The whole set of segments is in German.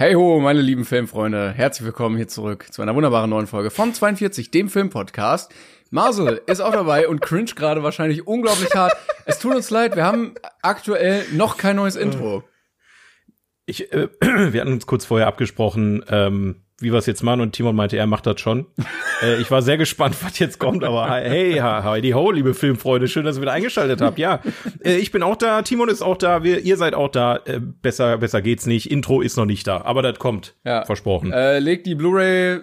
Hey ho, meine lieben Filmfreunde, herzlich willkommen hier zurück zu einer wunderbaren neuen Folge von 42, dem Filmpodcast. Marcel ist auch dabei und cringe gerade wahrscheinlich unglaublich hart. Es tut uns leid, wir haben aktuell noch kein neues Intro. Ich, äh, wir hatten uns kurz vorher abgesprochen, ähm, wie wir es jetzt machen und Timon meinte, er macht das schon. äh, ich war sehr gespannt, was jetzt kommt, aber hey, Heidi Ho, liebe Filmfreunde, schön, dass ihr wieder eingeschaltet habt. Ja, äh, ich bin auch da, Timon ist auch da, wir, ihr seid auch da. Äh, besser, besser geht's nicht. Intro ist noch nicht da, aber das kommt. Ja. Versprochen. Äh, legt die Blu-ray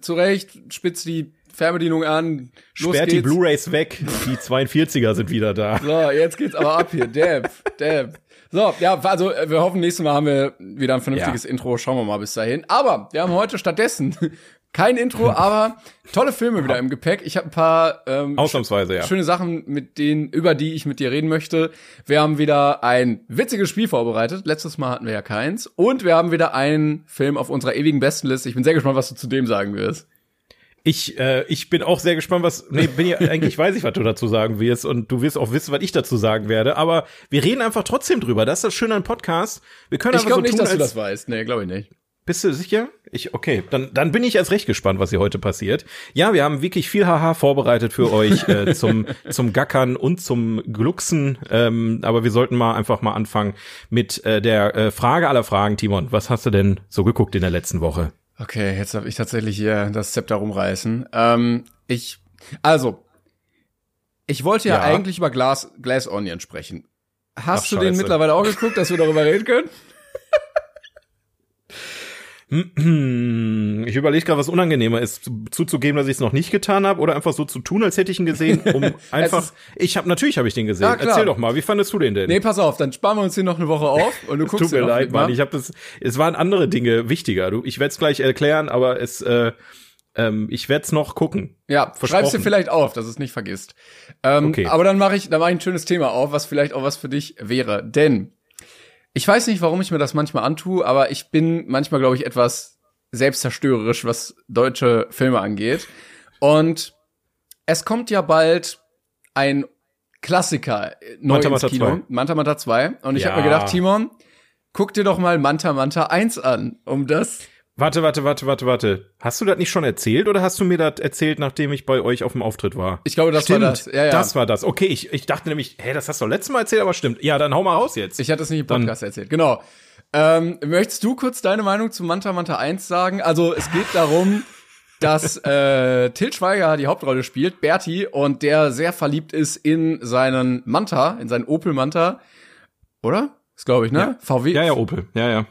zurecht, spitzt die Fernbedienung an, los Sperrt die geht's. Blu-rays weg. Die 42er sind wieder da. So, jetzt geht's aber ab hier. Dab, dab. So, ja, also äh, wir hoffen, nächstes Mal haben wir wieder ein vernünftiges Ja. Intro. Schauen wir mal bis dahin. Aber wir haben heute stattdessen kein Intro, aber tolle Filme wieder im Gepäck. Ich habe ein paar ähm, Ausnahmsweise, ja. schöne Sachen, mit denen, über die ich mit dir reden möchte. Wir haben wieder ein witziges Spiel vorbereitet. Letztes Mal hatten wir ja keins. Und wir haben wieder einen Film auf unserer ewigen Bestenliste. Ich bin sehr gespannt, was du zu dem sagen wirst. Ich, äh, ich bin auch sehr gespannt, was. Nee, bin ja, eigentlich weiß ich, was du dazu sagen wirst und du wirst auch wissen, was ich dazu sagen werde. Aber wir reden einfach trotzdem drüber. Das ist das Schöne an Podcast. Wir können Ich glaube so nicht, tun, dass du als, das weißt. Nee, glaube ich nicht. Bist du sicher? Ich, okay, dann, dann bin ich erst recht gespannt, was hier heute passiert. Ja, wir haben wirklich viel Haha vorbereitet für euch äh, zum, zum Gackern und zum Glucksen. Ähm, aber wir sollten mal einfach mal anfangen mit äh, der äh, Frage aller Fragen. Timon, was hast du denn so geguckt in der letzten Woche? Okay, jetzt darf ich tatsächlich hier das Zepter rumreißen. Ähm, ich, also, ich wollte ja, Ja. eigentlich über Glass, Glass Onion sprechen. Hast Ach, du den mittlerweile auch geguckt, dass wir darüber reden können? Ich überlege gerade, was unangenehmer ist, zu- zuzugeben, dass ich es noch nicht getan habe, oder einfach so zu tun, als hätte ich ihn gesehen, um einfach. Ich habe natürlich habe ich den gesehen. Ja. Erzähl doch mal, wie fandest du den denn? Nee, pass auf, dann sparen wir uns hier noch eine Woche auf und du guckst tut mir leid, mit, ne? Mann. Ich habe das. Es waren andere Dinge wichtiger. Du, ich werde es gleich erklären, aber es. Äh, ähm, ich werde es noch gucken. Ja, schreib's dir vielleicht auf, dass es nicht vergisst. Ähm, Okay. Aber dann mache ich, dann mache ich ein schönes Thema auf, was vielleicht auch was für dich wäre. Denn ich weiß nicht, warum ich mir das manchmal antue, aber ich bin manchmal, glaube ich, etwas selbstzerstörerisch, was deutsche Filme angeht. Und es kommt ja bald ein Klassiker äh, neu Manta ins Manta Kino, 2. Manta Manta 2. Und ich Ja. habe mir gedacht, Timon, guck dir doch mal Manta Manta 1 an, um das Warte, warte, warte, warte, warte. Hast du das nicht schon erzählt oder hast du mir das erzählt, nachdem ich bei euch auf dem Auftritt war? Ich glaube, das stimmt, war das. Ja, ja. Das war das. Okay, ich, ich dachte nämlich, hä, das hast du letztes Mal erzählt, aber stimmt. Ja, dann hau mal raus jetzt. Ich hatte es nicht im Dann- Podcast erzählt. Genau. Ähm, möchtest du kurz deine Meinung zu Manta Manta 1 sagen? Also es geht darum, dass äh, Til Schweiger die Hauptrolle spielt, Berti, und der sehr verliebt ist in seinen Manta, in seinen Opel Manta. Oder? Das glaube ich, ne? Ja. VW. ja, ja, Opel. Ja, ja.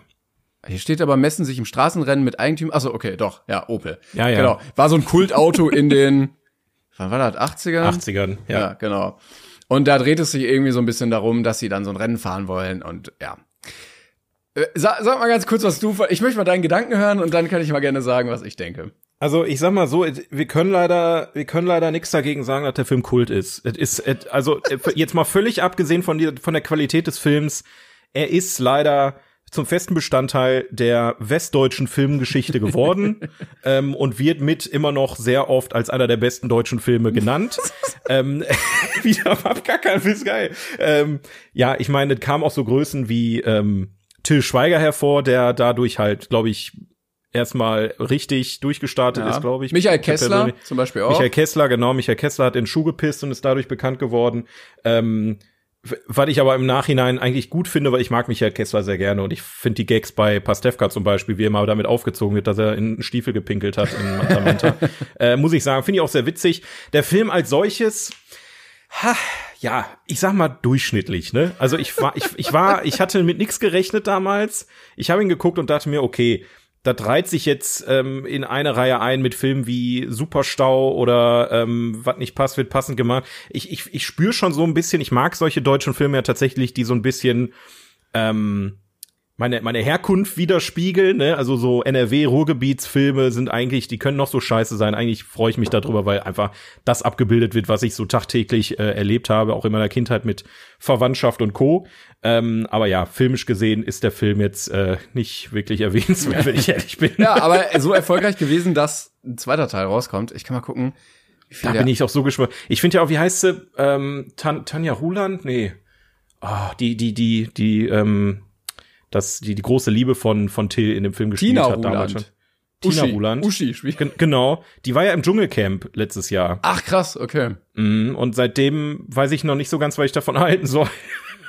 Hier steht aber, messen sich im Straßenrennen mit Eigentümer. Achso, okay, doch, ja, Opel. Ja, ja. Genau. War so ein Kultauto in den, wann war das, 80ern? 80ern. Ja. Ja. genau. Und da dreht es sich irgendwie so ein bisschen darum, dass sie dann so ein Rennen fahren wollen und ja. Äh, Sag, sag mal ganz kurz, was du. Ich möchte mal deinen Gedanken hören und dann kann ich mal gerne sagen, was ich denke. Also ich sag mal so, wir können leider, wir können leider nichts dagegen sagen, dass der Film Kult ist. Es ist, es- also äh, jetzt mal völlig abgesehen von, die, von der Qualität des Films, er ist leider zum festen Bestandteil der westdeutschen Filmgeschichte geworden ähm, und wird mit immer noch sehr oft als einer der besten deutschen Filme genannt. ähm, wieder abgackern, ist geil. Ähm, ja, ich meine, es kam auch so Größen wie ähm, Till Schweiger hervor, der dadurch halt, glaube ich, erstmal richtig durchgestartet Ja. ist, glaube ich. Michael Ich Kessler zum Beispiel auch. Michael Kessler, genau. Michael Kessler hat in den Schuh gepisst und ist dadurch bekannt geworden. Ähm, was ich aber im Nachhinein eigentlich gut finde, weil ich mag Michael Kessler sehr gerne und ich finde die Gags bei Pastewka zum Beispiel, wie er mal damit aufgezogen wird, dass er in einen Stiefel gepinkelt hat in Manta, äh, muss ich sagen, finde ich auch sehr witzig. Der Film als solches, ha, ja, ich sag mal durchschnittlich, ne? Also ich war, ich, ich war, ich hatte mit nichts gerechnet damals. Ich habe ihn geguckt und dachte mir, okay, das reiht sich jetzt ähm, in eine Reihe ein mit Filmen wie Superstau oder ähm, was nicht passt, wird passend gemacht. Ich, ich, ich spüre schon so ein bisschen, ich mag solche deutschen Filme ja tatsächlich, die so ein bisschen ähm, meine, meine Herkunft widerspiegeln, ne? Also so NRW-Ruhrgebietsfilme sind eigentlich, die können noch so scheiße sein. Eigentlich freue ich mich darüber, weil einfach das abgebildet wird, was ich so tagtäglich äh, erlebt habe, auch in meiner Kindheit mit Verwandtschaft und Co. Ähm, aber ja, filmisch gesehen ist der Film jetzt äh, nicht wirklich erwähnenswert, wenn ich ehrlich bin. Ja, aber so erfolgreich gewesen, dass ein zweiter Teil rauskommt. Ich kann mal gucken, wie viel Da bin ich auch so gespannt. Ich finde ja auch, wie heißt sie? Ähm, Tan Tanja Ruland? Nee. Ah, die, die, die, die, ähm, dass die, die große Liebe von, von Till in dem Film gespielt Tina hat damals schon. Ruland. Tina Uschi. Ruland. Uschi spielt. Gen genau. Die war ja im Dschungelcamp letztes Jahr. Ach krass, okay. Mhm, Und seitdem weiß ich noch nicht so ganz, was ich davon halten soll.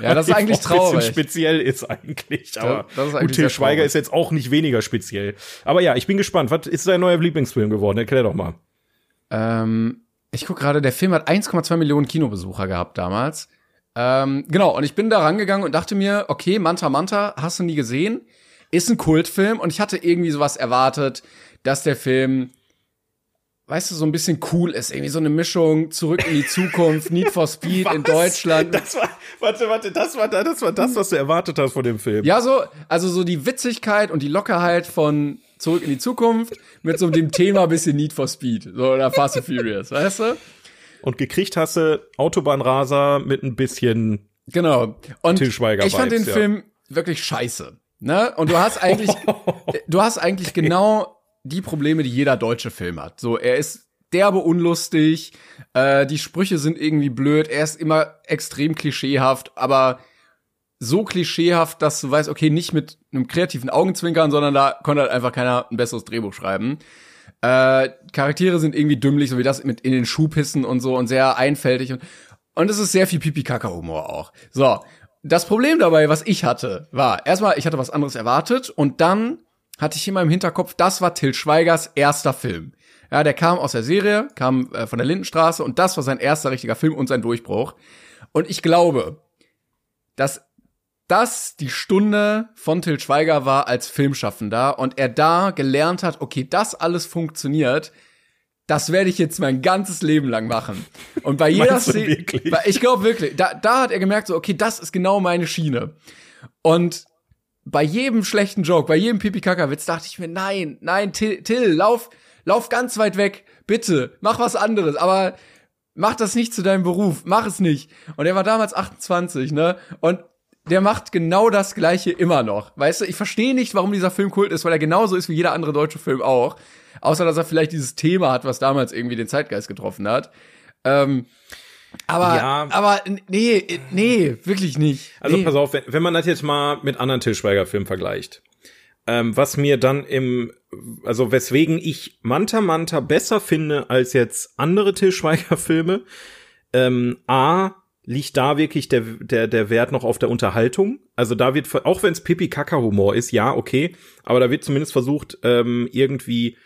Ja, das ist eigentlich auch ein bisschen traurig. speziell ist eigentlich. Aber das ist gut, eigentlich Til sehr Schweiger traurig. ist jetzt auch nicht weniger speziell. Aber ja, ich bin gespannt. Was ist dein neuer Lieblingsfilm geworden? Erklär doch mal. Ähm, ich guck gerade, der Film hat 1,2 Millionen Kinobesucher gehabt damals. Ähm, genau, und ich bin da rangegangen und dachte mir, okay, Manta Manta, hast du nie gesehen? Ist ein Kultfilm und ich hatte irgendwie sowas erwartet, dass der Film, weißt du, so ein bisschen cool ist. Irgendwie so eine Mischung zurück in die Zukunft, Need for Speed in Was? Deutschland. Das war, warte, warte, das war, das war das, was du erwartet hast von dem Film. Ja, so, also so die Witzigkeit und die Lockerheit von Zurück in die Zukunft mit so dem Thema bisschen Need for Speed. So, oder Fast and Furious, weißt du? Und gekriegt hast du Autobahnraser mit ein bisschen Genau. Und ich fand den ja. Film wirklich scheiße. Ne? Und du hast eigentlich, du hast eigentlich genau die Probleme, die jeder deutsche Film hat. So, er ist derbe unlustig, äh, die Sprüche sind irgendwie blöd, er ist immer extrem klischeehaft, aber so klischeehaft, dass du weißt, okay, nicht mit einem kreativen Augenzwinkern, sondern da konnte halt einfach keiner ein besseres Drehbuch schreiben. Äh, Charaktere sind irgendwie dümmlich, so wie das mit in den Schuh pissen und so und sehr einfältig und und es ist sehr viel Pipi-Kaka-Humor auch. So, das Problem dabei, was ich hatte, war erstmal, ich hatte was anderes erwartet und dann hatte ich immer im Hinterkopf, das war Till Schweigers erster Film. Ja, der kam aus der Serie, kam äh, von der Lindenstraße und das war sein erster richtiger Film und sein Durchbruch. Und ich glaube, dass das die Stunde von Till Schweiger war als Filmschaffender und er da gelernt hat, okay, das alles funktioniert, das werde ich jetzt mein ganzes Leben lang machen. Und bei jeder Szene, ich glaube wirklich, da, da hat er gemerkt, so, okay, das ist genau meine Schiene. Und bei jedem schlechten Joke, bei jedem Pipi-Kaka-Witz dachte ich mir, nein, nein, Till, Till, lauf, lauf ganz weit weg, bitte, mach was anderes, aber mach das nicht zu deinem Beruf, mach es nicht. Und er war damals 28, ne? Und der macht genau das Gleiche immer noch. Weißt du, ich verstehe nicht, warum dieser Film kult ist, weil er genauso ist wie jeder andere deutsche Film auch. Außer, dass er vielleicht dieses Thema hat, was damals irgendwie den Zeitgeist getroffen hat. Ähm, aber, Ja. aber nee, nee, wirklich nicht. Also nee. pass auf, wenn, wenn man das jetzt mal mit anderen Til Schweiger-Filmen vergleicht, ähm, was mir dann im, also weswegen ich Manta Manta besser finde als jetzt andere Til Schweiger-Filme, ähm, A, liegt da wirklich der, der, der Wert noch auf der Unterhaltung. Also da wird, auch wenn es Pipi-Kaka-Humor ist, ja, okay, aber da wird zumindest versucht, ähm, irgendwie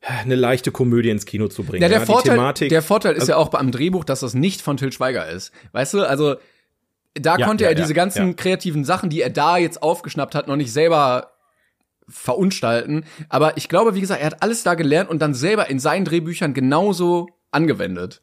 eine leichte Komödie ins Kino zu bringen. Ja, der die Vorteil, Thematik, der Vorteil ist ja auch am Drehbuch, dass das nicht von Til Schweiger ist. Weißt du, also da Ja, konnte ja, er diese ja, ganzen ja. kreativen Sachen, die er da jetzt aufgeschnappt hat, noch nicht selber verunstalten. Aber ich glaube, wie gesagt, er hat alles da gelernt und dann selber in seinen Drehbüchern genauso angewendet.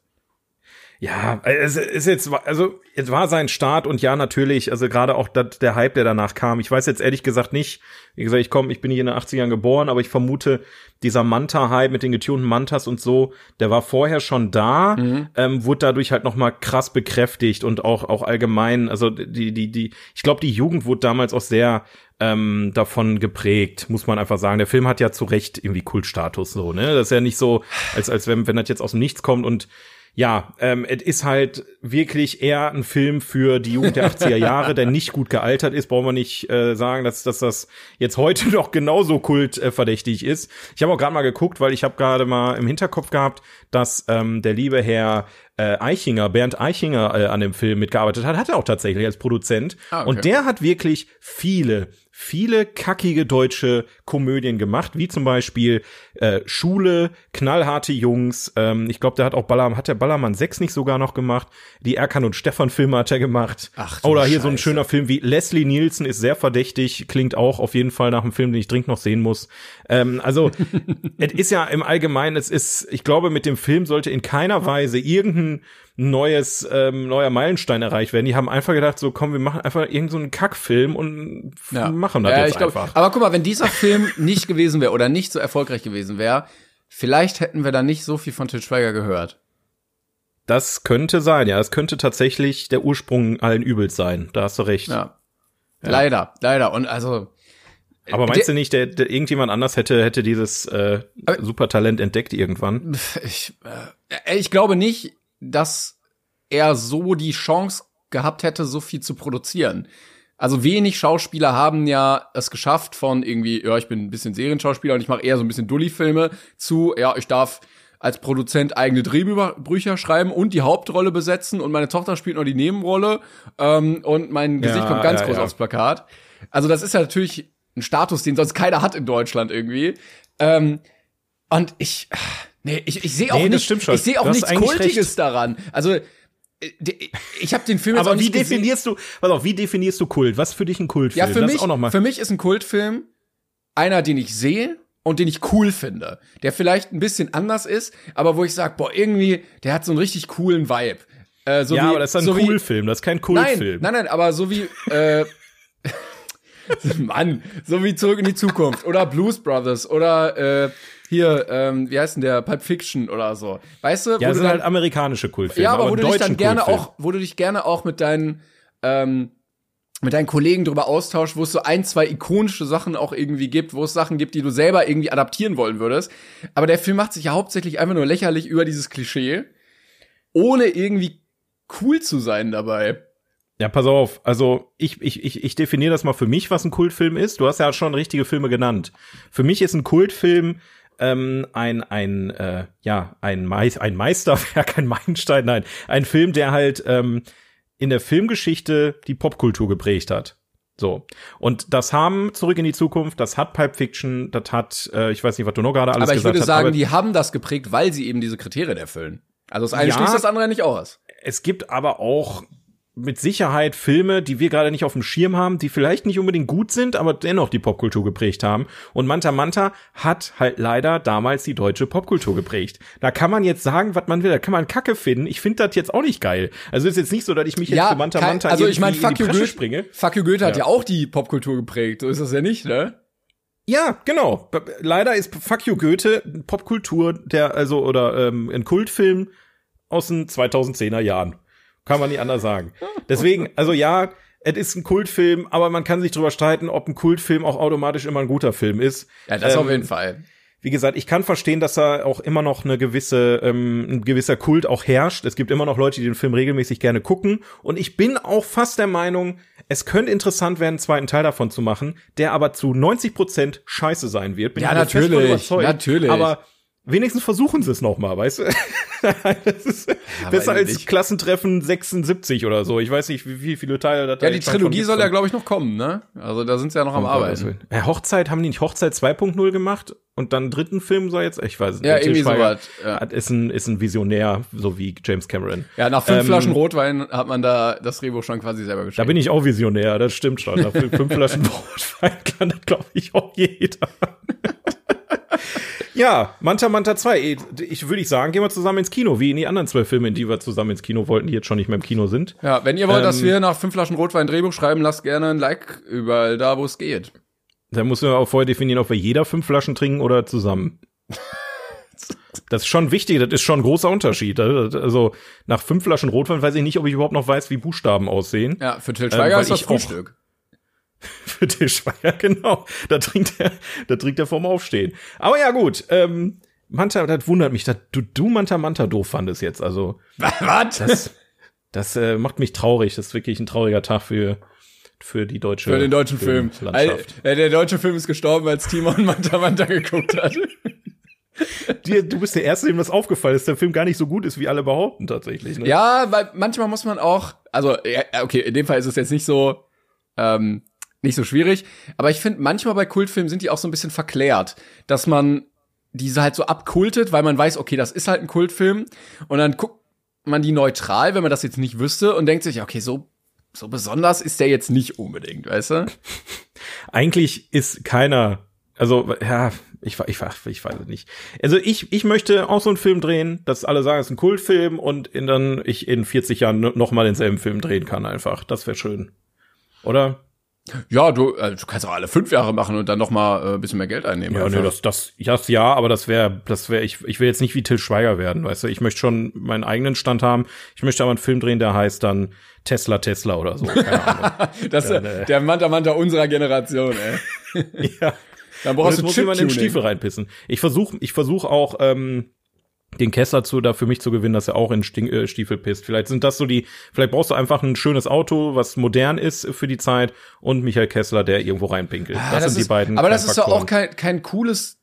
Ja, es ist jetzt, also es war sein Start und ja, natürlich, also gerade auch dat, der Hype, der danach kam. Ich weiß jetzt ehrlich gesagt nicht, wie gesagt, ich komme, ich bin hier in den 80ern geboren, aber ich vermute, dieser Manta-Hype mit den getunten Mantas und so, der war vorher schon da, ähm, wurde dadurch halt nochmal krass bekräftigt und auch, auch allgemein, also die, die, die, ich glaube, die Jugend wurde damals auch sehr ähm, davon geprägt, muss man einfach sagen. Der Film hat ja zu Recht irgendwie Kultstatus so, ne? Das ist ja nicht so, als, als wenn, wenn das jetzt aus dem Nichts kommt und ja, ähm, es ist halt wirklich eher ein Film für die Jugend der 80er Jahre, der nicht gut gealtert ist. Brauchen wir nicht äh, sagen, dass, dass das jetzt heute noch genauso kultverdächtig äh, ist. Ich habe auch gerade mal geguckt, weil ich habe gerade mal im Hinterkopf gehabt, dass ähm, der liebe Herr äh, Eichinger, Bernd Eichinger, äh, an dem Film mitgearbeitet hat. Hat er auch tatsächlich als Produzent. Ah, okay. Und der hat wirklich viele, viele kackige deutsche Komödien gemacht, wie zum Beispiel äh, Schule, knallharte Jungs. Ähm, ich glaube, der hat auch Ballermann, hat der Ballermann 6 nicht sogar noch gemacht? Die Erkan und Stefan Filme hat er gemacht. Ach Oder hier so ein Scheiße. schöner Film wie Leslie Nielsen ist sehr verdächtig, klingt auch auf jeden Fall nach einem Film, den ich dringend noch sehen muss. Ähm, also, es ist ja im Allgemeinen, es ist, ich glaube, mit dem Film sollte in keiner Weise irgendein neues, ähm, neuer Meilenstein erreicht werden. Die haben einfach gedacht, so komm, wir machen einfach irgendeinen so einen Kackfilm und f- machen das Ja, jetzt glaub, einfach. Aber guck mal, wenn dieser Film nicht gewesen wäre oder nicht so erfolgreich gewesen wäre, vielleicht hätten wir da nicht so viel von Til Schweiger gehört. Das könnte sein, ja. Es könnte tatsächlich der Ursprung allen Übels sein. Da hast du recht. Ja. Leider, leider. Und also, Aber meinst Der- du nicht, der, der irgendjemand anders hätte hätte dieses äh, Supertalent entdeckt irgendwann? ich, äh, ich glaube nicht, dass er so die Chance gehabt hätte, so viel zu produzieren. Also wenig Schauspieler haben ja es geschafft von irgendwie, ja, ich bin ein bisschen Serienschauspieler und ich mache eher so ein bisschen Dully-Filme zu, ja, ich darf als Produzent eigene Drehbücher schreiben und die Hauptrolle besetzen und meine Tochter spielt noch die Nebenrolle ähm, und mein Gesicht Ja, kommt ganz ja, groß ja. aufs Plakat. Also das ist ja natürlich ein Status, den sonst keiner hat in Deutschland irgendwie. Ähm, und ich, nee, ich, ich sehe auch Nee, nicht, ich sehe auch Du nichts Kultiges recht. daran. Also äh, ich habe den Film jetzt Aber wie nicht gesehen. definierst du, pass auf, wie definierst du Kult? Was für dich ein Kultfilm? Ja, für Das mich, auch noch mal. für mich ist ein Kultfilm einer, den ich sehe und den ich cool finde. Der vielleicht ein bisschen anders ist, aber wo ich sage, boah, irgendwie, der hat so einen richtig coolen Vibe. Äh, so ja, wie, aber das ist ein so Kultfilm, das ist kein Nein, Kultfilm. nein, nein, aber so wie, äh, Mann, so wie Zurück in die Zukunft oder Blues Brothers oder äh, hier, ähm, wie heißt denn der, Pulp Fiction oder so. Weißt du, Ja, wo das sind dann, halt amerikanische Kultfilme. ja, aber, wo einen du dich dann gerne Kultfilm. auch, wo du dich gerne auch mit deinen, ähm, mit deinen Kollegen drüber austauschst, wo es so ein, zwei ikonische Sachen auch irgendwie gibt, wo es Sachen gibt, die du selber irgendwie adaptieren wollen würdest. Aber der Film macht sich ja hauptsächlich einfach nur lächerlich über dieses Klischee, ohne irgendwie cool zu sein dabei. Ja, pass auf. Also ich, ich, ich, ich definiere das mal für mich, was ein Kultfilm ist. Du hast ja schon richtige Filme genannt. Für mich ist ein Kultfilm ähm, ein ein äh, ja ein, Meis ein Meisterwerk, ein Meilenstein, nein, ein Film, der halt ähm, in der Filmgeschichte die Popkultur geprägt hat. So. Und das haben Zurück in die Zukunft, das hat Pulp Fiction, das hat, äh, ich weiß nicht, was du noch gerade alles Aber ich gesagt würde hast. sagen, aber die haben das geprägt, weil sie eben diese Kriterien erfüllen. Also das eine Ja. schließt das andere nicht aus. es gibt aber auch mit Sicherheit Filme, die wir gerade nicht auf dem Schirm haben, die vielleicht nicht unbedingt gut sind, aber dennoch die Popkultur geprägt haben. Und Manta Manta hat halt leider damals die deutsche Popkultur geprägt. Da kann man jetzt sagen, was man will, da kann man Kacke finden. Ich finde das jetzt auch nicht geil. Also ist jetzt nicht so, dass ich mich jetzt für Manta kein- Manta also ich meine, Fuck Goethe, springe. Fuck you Goethe hat Ja. ja auch die Popkultur geprägt. So ist das ja nicht, ne? Ja, genau. Leider ist Fuck You Goethe Popkultur, der also oder ähm, ein Kultfilm aus den 2010er Jahren. Kann man nicht anders sagen. Deswegen, also ja, es ist ein Kultfilm, aber man kann sich drüber streiten, ob ein Kultfilm auch automatisch immer ein guter Film ist. Ja, das Ähm, auf jeden Fall. Wie gesagt, ich kann verstehen, dass da auch immer noch eine gewisse, ähm, ein gewisser Kult auch herrscht. Es gibt immer noch Leute, die den Film regelmäßig gerne gucken. Und ich bin auch fast der Meinung, es könnte interessant werden, einen zweiten Teil davon zu machen, der aber zu 90 Prozent scheiße sein wird. Bin Ja, natürlich, überzeugt. natürlich. Aber wenigstens versuchen sie es noch mal, weißt du? das ist weiß besser als nicht. Klassentreffen 76 oder so. Ich weiß nicht, wie, wie viele Teile da Ja, die Trilogie soll ja, glaube ich, noch kommen, ne? Also da sind sie ja noch am Gottes Arbeiten. Willen. Äh, Hochzeit, haben die nicht Hochzeit 2.0 gemacht? Und dann dritten Film soll jetzt, ich weiß nicht. Ja, irgendwie sowas, ja. Ist ein, ist ein Visionär, so wie James Cameron. Ja, nach fünf Ähm, Flaschen Rotwein hat man da das Drehbuch schon quasi selber Da geschrieben. bin ich auch Visionär, das stimmt schon. Nach fünf fünf Flaschen Rotwein kann das, glaube ich, auch jeder. ja, Manta Manta 2. eh, Ich würde ich sagen, gehen wir zusammen ins Kino, wie in die anderen zwölf Filme, in die wir zusammen ins Kino wollten, die jetzt schon nicht mehr im Kino sind. ja, wenn ihr wollt, dass Ähm, wir nach fünf Flaschen Rotwein ein Drehbuch schreiben, lasst gerne ein Like überall da, wo es geht. Da muss man auch vorher definieren, ob wir jeder fünf Flaschen trinken oder zusammen. Das ist schon wichtig, das ist schon ein großer Unterschied. Also nach fünf Flaschen Rotwein weiß ich nicht, ob ich überhaupt noch weiß, wie Buchstaben aussehen. Ja, für Till Ähm, Schweiger weil ist das Frühstück. Für den Schweiger, genau. Da trinkt er, da trinkt er vorm Aufstehen. Aber ja, gut. Ähm, Manta, das wundert mich, dass du, du Manta Manta doof fandest jetzt. Also, Was? das, das äh, macht mich traurig. Das ist wirklich ein trauriger Tag für, für die deutsche Für den deutschen Film. Al- äh, der deutsche Film ist gestorben, als Timon Manta Manta geguckt hat. Dir, du bist der Erste, dem das aufgefallen ist, der Film gar nicht so gut ist, wie alle behaupten tatsächlich. Ne? Ja, weil manchmal muss man auch, also ja, okay, in dem Fall ist es jetzt nicht so ähm, nicht so schwierig, aber ich finde manchmal bei Kultfilmen sind die auch so ein bisschen verklärt, dass man diese halt so abkultet, weil man weiß, okay, das ist halt ein Kultfilm und dann guckt man die neutral, wenn man das jetzt nicht wüsste und denkt sich, okay, so so besonders ist der jetzt nicht unbedingt, weißt du? Eigentlich ist keiner, also ja, ich, ich, ich weiß es nicht. Also ich, ich möchte auch so einen Film drehen, dass alle sagen, es ist ein Kultfilm und in dann ich in 40 Jahren noch mal denselben Film drehen kann einfach. Das wäre schön. Oder? Ja, du, äh, du kannst auch alle fünf Jahre machen und dann noch mal äh, ein bisschen mehr Geld einnehmen. Ja, einfach. nee, das, das, das ja, aber das wäre, das wäre, ich, ich will jetzt nicht wie Till Schweiger werden, weißt du. Ich möchte schon meinen eigenen Stand haben. Ich möchte aber einen Film drehen, der heißt dann Tesla, Tesla oder so. Keine Ahnung. das Dann, äh, der Manta Manta unserer Generation, ey. ja. Dann brauchst du muss jemand in den. Stiefel reinpissen. Ich versuche ich versuch auch, ähm, den Kessler zu, da für mich zu gewinnen, dass er auch in äh, Stiefel pisst. Vielleicht sind das so die, vielleicht brauchst du einfach ein schönes Auto, was modern ist für die Zeit und Michael Kessler, der irgendwo reinpinkelt. Ah, das, das sind ist, die beiden. Aber das ist doch auch kein, kein cooles,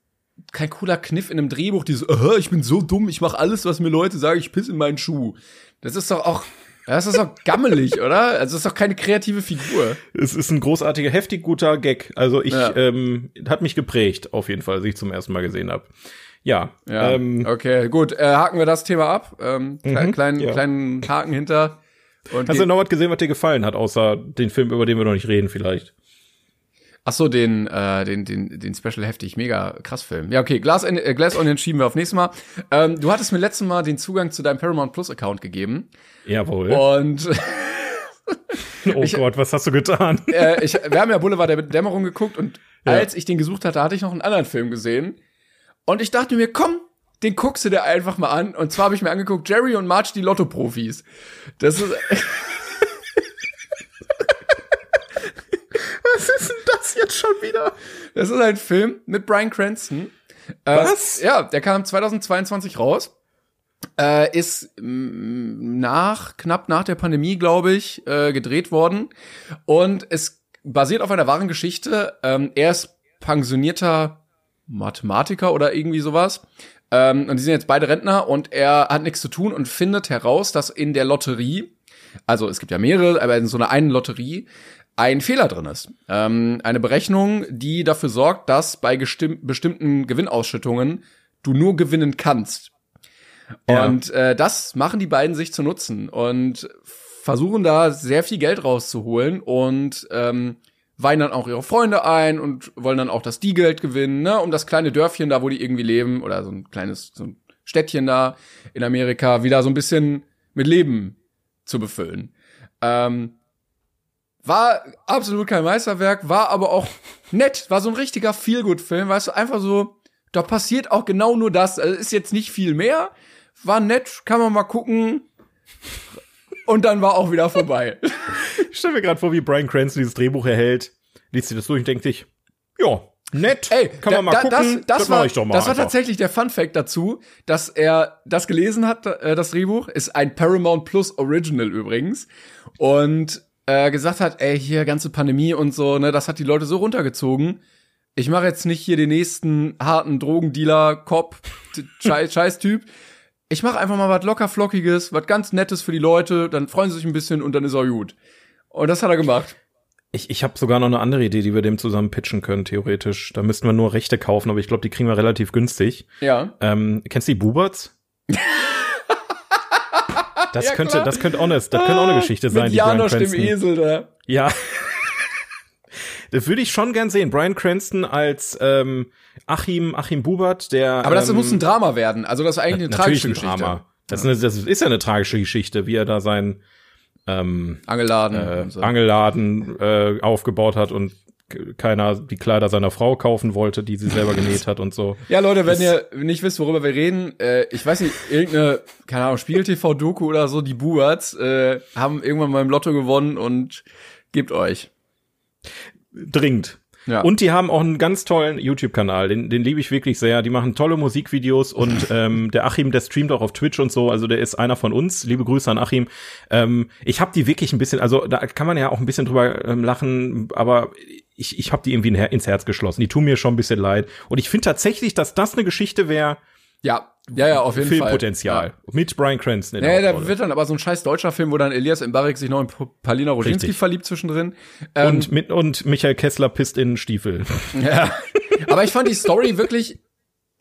kein cooler Kniff in einem Drehbuch, dieses, uh, ich bin so dumm, ich mache alles, was mir Leute sagen, ich piss in meinen Schuh. Das ist doch auch, das ist doch gammelig, oder? Also das ist doch keine kreative Figur. Es ist ein großartiger, heftig guter Gag. Also ich, Ja. ähm, hat mich geprägt, auf jeden Fall, als ich zum ersten Mal gesehen habe. Ja, Ja, ähm, okay, gut, äh, haken wir das Thema ab. Ähm, Mhm, kleinen, ja. kleinen Haken hinter. Und hast du noch was gesehen, was dir gefallen hat, außer den Film, über den wir noch nicht reden, vielleicht? Ach so, den, äh, den, den, den Special heftig, mega krass Film. Ja, okay, Glass, äh, Glass Onion schieben wir auf nächstes Mal. Ähm, du hattest mir letztes Mal den Zugang zu deinem Paramount Plus Account gegeben. Jawohl. Und oh Gott, was hast du getan? äh, ich, wir haben ja Boulevard der Dämmerung geguckt und Ja. als ich den gesucht hatte, hatte ich noch einen anderen Film gesehen. Und ich dachte mir, komm, den guckst du dir einfach mal an. Und zwar habe ich mir angeguckt, Jerry und Marge, die Lotto-Profis. Das ist, Was ist denn das jetzt schon wieder? das ist ein Film mit Brian Cranston. Äh, Was? Ja, der kam 2022 raus. Äh, ist mm, nach, knapp nach der Pandemie, glaube ich, äh, gedreht worden. Und es basiert auf einer wahren Geschichte. Ähm, er ist pensionierter Mathematiker oder irgendwie sowas. Ähm, und die sind jetzt beide Rentner und er hat nichts zu tun und findet heraus, dass in der Lotterie, also es gibt ja mehrere, aber in so einer einen Lotterie, ein Fehler drin ist. Ähm, eine Berechnung, die dafür sorgt, dass bei bestimmten Gewinnausschüttungen du nur gewinnen kannst. Ja. Und äh, das machen die beiden sich zu nutzen und versuchen da sehr viel Geld rauszuholen und ähm, weihen dann auch ihre Freunde ein und wollen dann auch, dass die Geld gewinnen, ne, um das kleine Dörfchen da, wo die irgendwie leben, oder so ein kleines so ein Städtchen da in Amerika, wieder so ein bisschen mit Leben zu befüllen. Ähm, war absolut kein Meisterwerk, war aber auch nett, war so ein richtiger Feelgood-Film, weißt du, einfach so, da passiert auch genau nur das, also ist jetzt nicht viel mehr, war nett, kann man mal gucken, und dann war auch wieder vorbei. Ich stelle mir gerade vor, wie Brian Cranston dieses Drehbuch erhält, liest sich das durch und denkt sich, ja, nett, Ey, kann da- man mal da, gucken, Das, das, mach war, ich doch mal das war tatsächlich der Fun Fact dazu, dass er das gelesen hat, äh, das Drehbuch, ist ein Paramount Plus Original übrigens und äh, gesagt hat, ey, hier ganze Pandemie und so, ne, das hat die Leute so runtergezogen. Ich mache jetzt nicht hier den nächsten harten Drogendealer, Cop, Scheiß-Typ. Ich mache einfach mal was locker flockiges, was ganz Nettes für die Leute, dann freuen sie sich ein bisschen und dann ist auch gut. Und das hat er gemacht. Ich, ich habe sogar noch eine andere Idee, die wir dem zusammen pitchen können, theoretisch. Da müssten wir nur Rechte kaufen, aber ich glaube, die kriegen wir relativ günstig. Ja. Ähm, kennst du die Buberts? Das Ja, könnte, klar. das könnte auch eine, das könnte auch eine Geschichte sein, Mit die Janosch, dem. Esel da. Ja. Das würde ich schon gern sehen. Brian Cranston als ähm, Achim, Achim Bubert, der. Aber das ähm, muss ein Drama werden. Also das ist eigentlich eine tragische ein Geschichte. Drama. Das, ist eine, das ist ja eine tragische Geschichte, wie er da sein ähm, Angeladen. äh, so. Angelladen äh, aufgebaut hat und keiner die Kleider seiner Frau kaufen wollte, die sie selber genäht hat und so. ja, Leute, wenn ihr nicht wisst, worüber wir reden, äh, ich weiß nicht, irgendeine, keine Ahnung, Spiegel-TV-Doku oder so, die Buberts äh, haben irgendwann mal im Lotto gewonnen und gebt euch. Dringend. Ja. Und die haben auch einen ganz tollen YouTube-Kanal, den, den liebe ich wirklich sehr. Die machen tolle Musikvideos und ähm, der Achim, der streamt auch auf Twitch und so, also der ist einer von uns. Liebe Grüße an Achim. Ähm, ich habe die wirklich ein bisschen, also da kann man ja auch ein bisschen drüber ähm, lachen, aber ich, ich habe die irgendwie ins Herz geschlossen. Die tun mir schon ein bisschen leid. Und ich finde tatsächlich, dass das eine Geschichte wäre, ja, ja, ja, auf jeden Fall. Filmpotenzial. Mit Brian Cranston. Ja, ja da Hauptrolle. wird dann aber so ein scheiß deutscher Film, wo dann Elias Mbarek sich noch in Palina Roginski verliebt zwischendrin. Ähm, und, mit, und Michael Kessler pisst in Stiefel. Ja. Aber ich fand die Story wirklich,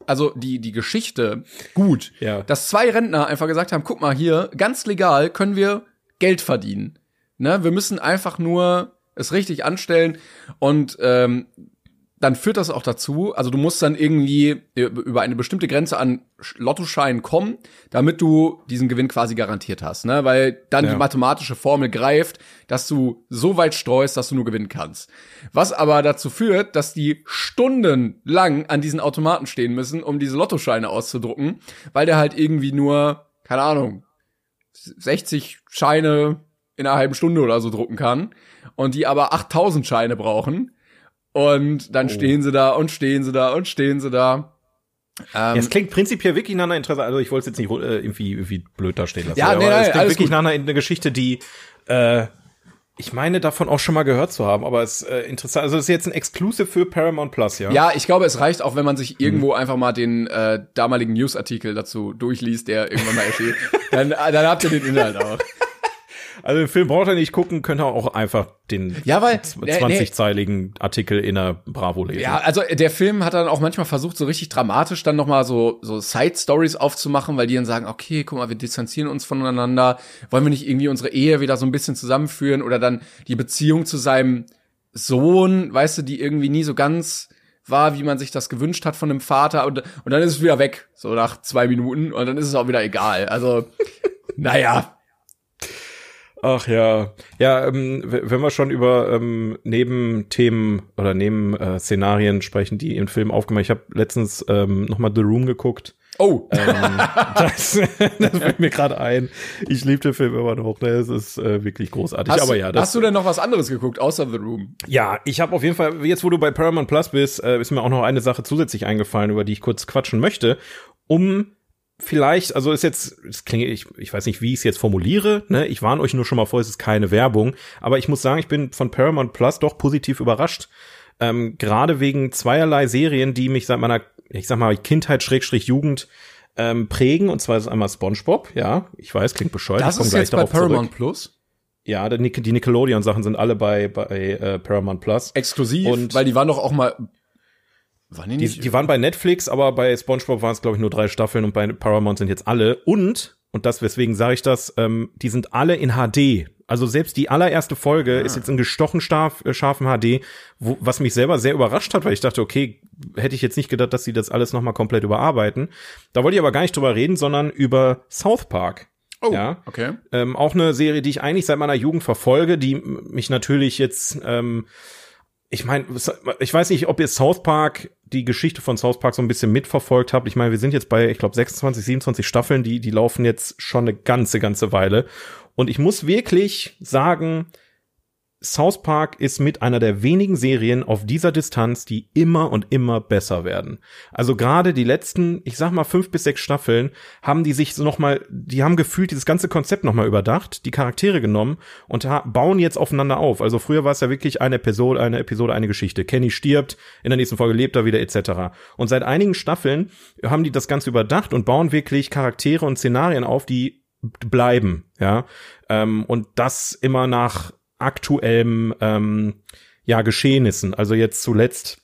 also die, die Geschichte gut. Ja. Dass zwei Rentner einfach gesagt haben, guck mal hier, ganz legal können wir Geld verdienen. Ne? Wir müssen einfach nur es richtig anstellen und ähm, dann führt das auch dazu, also du musst dann irgendwie über eine bestimmte Grenze an Sch- Lottoscheinen kommen, damit du diesen Gewinn quasi garantiert hast, ne? Weil dann Ja. die mathematische Formel greift, dass du so weit streust, dass du nur gewinnen kannst. Was aber dazu führt, dass die stundenlang an diesen Automaten stehen müssen, um diese Lottoscheine auszudrucken, weil der halt irgendwie nur, keine Ahnung, 60 Scheine in einer halben Stunde oder so drucken kann und die aber 8000 Scheine brauchen und dann Oh. stehen sie da und stehen sie da und stehen sie da. Ähm, ja, es klingt prinzipiell wirklich nach einer Interesse, also ich wollte es jetzt nicht äh, irgendwie, irgendwie blöd dastehen lassen. Ja, nee, aber nein, es klingt wirklich gut. nach einer, einer Geschichte, die äh, ich meine davon auch schon mal gehört zu haben, aber es ist äh, interessant. Also es ist jetzt ein Exclusive für Paramount Plus, ja? Ja, ich glaube, es reicht auch, wenn man sich irgendwo mhm. einfach mal den äh, damaligen Newsartikel dazu durchliest, der irgendwann mal erschien. dann, dann habt ihr den Inhalt auch. Also den Film braucht er nicht gucken, könnt ihr auch einfach den ja, weil, 20-zeiligen nee, Artikel in der Bravo lesen. Ja, also der Film hat dann auch manchmal versucht, so richtig dramatisch dann nochmal so, so Side-Stories aufzumachen, weil die dann sagen, okay, guck mal, wir distanzieren uns voneinander, wollen wir nicht irgendwie unsere Ehe wieder so ein bisschen zusammenführen oder dann die Beziehung zu seinem Sohn, weißt du, die irgendwie nie so ganz war, wie man sich das gewünscht hat von dem Vater und, und dann ist es wieder weg, so nach zwei Minuten und dann ist es auch wieder egal. Also, naja, Ach ja, ja, ähm, wenn wir schon über ähm, Nebenthemen oder Nebenszenarien äh, sprechen, die im Film aufgemacht. Ich habe letztens ähm, noch mal The Room geguckt. Oh, ähm, das, das fällt mir gerade ein. Ich liebe den Film immer noch. Ne? Es ist äh, wirklich großartig. Hast, Aber ja, das, hast du denn noch was anderes geguckt außer The Room? Ja, ich habe auf jeden Fall jetzt, wo du bei Paramount Plus bist, äh, ist mir auch noch eine Sache zusätzlich eingefallen, über die ich kurz quatschen möchte, um vielleicht, also ist jetzt, das klingt, ich, ich weiß nicht, wie ich es jetzt formuliere, ne? Ich warne euch nur schon mal vor, es ist keine Werbung, aber ich muss sagen, ich bin von Paramount Plus doch positiv überrascht. Ähm, Gerade wegen zweierlei Serien, die mich seit meiner, ich sag mal, Kindheit, Schrägstrich, Jugend ähm, prägen. Und zwar ist einmal SpongeBob, ja, ich weiß, klingt bescheuert. Das ist jetzt bei Paramount zurück. Plus? Ja, die Nickelodeon-Sachen sind alle bei, bei äh, Paramount Plus. Exklusiv, und weil die waren doch auch mal waren die, die, die waren bei Netflix, aber bei SpongeBob waren es glaube ich nur drei Staffeln und bei Paramount sind jetzt alle und und das weswegen sage ich das, ähm, die sind alle in HD. Also selbst die allererste Folge ah. ist jetzt in gestochen scharf, äh, scharfen HD, wo, was mich selber sehr überrascht hat, weil ich dachte, okay, hätte ich jetzt nicht gedacht, dass sie das alles nochmal komplett überarbeiten. Da wollte ich aber gar nicht drüber reden, sondern über South Park. Oh, ja, okay. Ähm, auch eine Serie, die ich eigentlich seit meiner Jugend verfolge, die mich natürlich jetzt ähm, ich meine, ich weiß nicht, ob ihr South Park, die Geschichte von South Park so ein bisschen mitverfolgt habt. Ich meine, wir sind jetzt bei, ich glaube, 26, 27 Staffeln, die, die laufen jetzt schon eine ganze, ganze Weile. Und ich muss wirklich sagen, South Park ist mit einer der wenigen Serien auf dieser Distanz, die immer und immer besser werden. Also gerade die letzten, ich sag mal fünf bis sechs Staffeln, haben die sich so noch mal, die haben gefühlt dieses ganze Konzept noch mal überdacht, die Charaktere genommen und bauen jetzt aufeinander auf. Also früher war es ja wirklich eine Episode, eine Episode, eine Geschichte. Kenny stirbt, in der nächsten Folge lebt er wieder etc. Und seit einigen Staffeln haben die das Ganze überdacht und bauen wirklich Charaktere und Szenarien auf, die bleiben, ja. Ähm, und das immer nach aktuellen ähm, ja, Geschehnissen. Also jetzt zuletzt,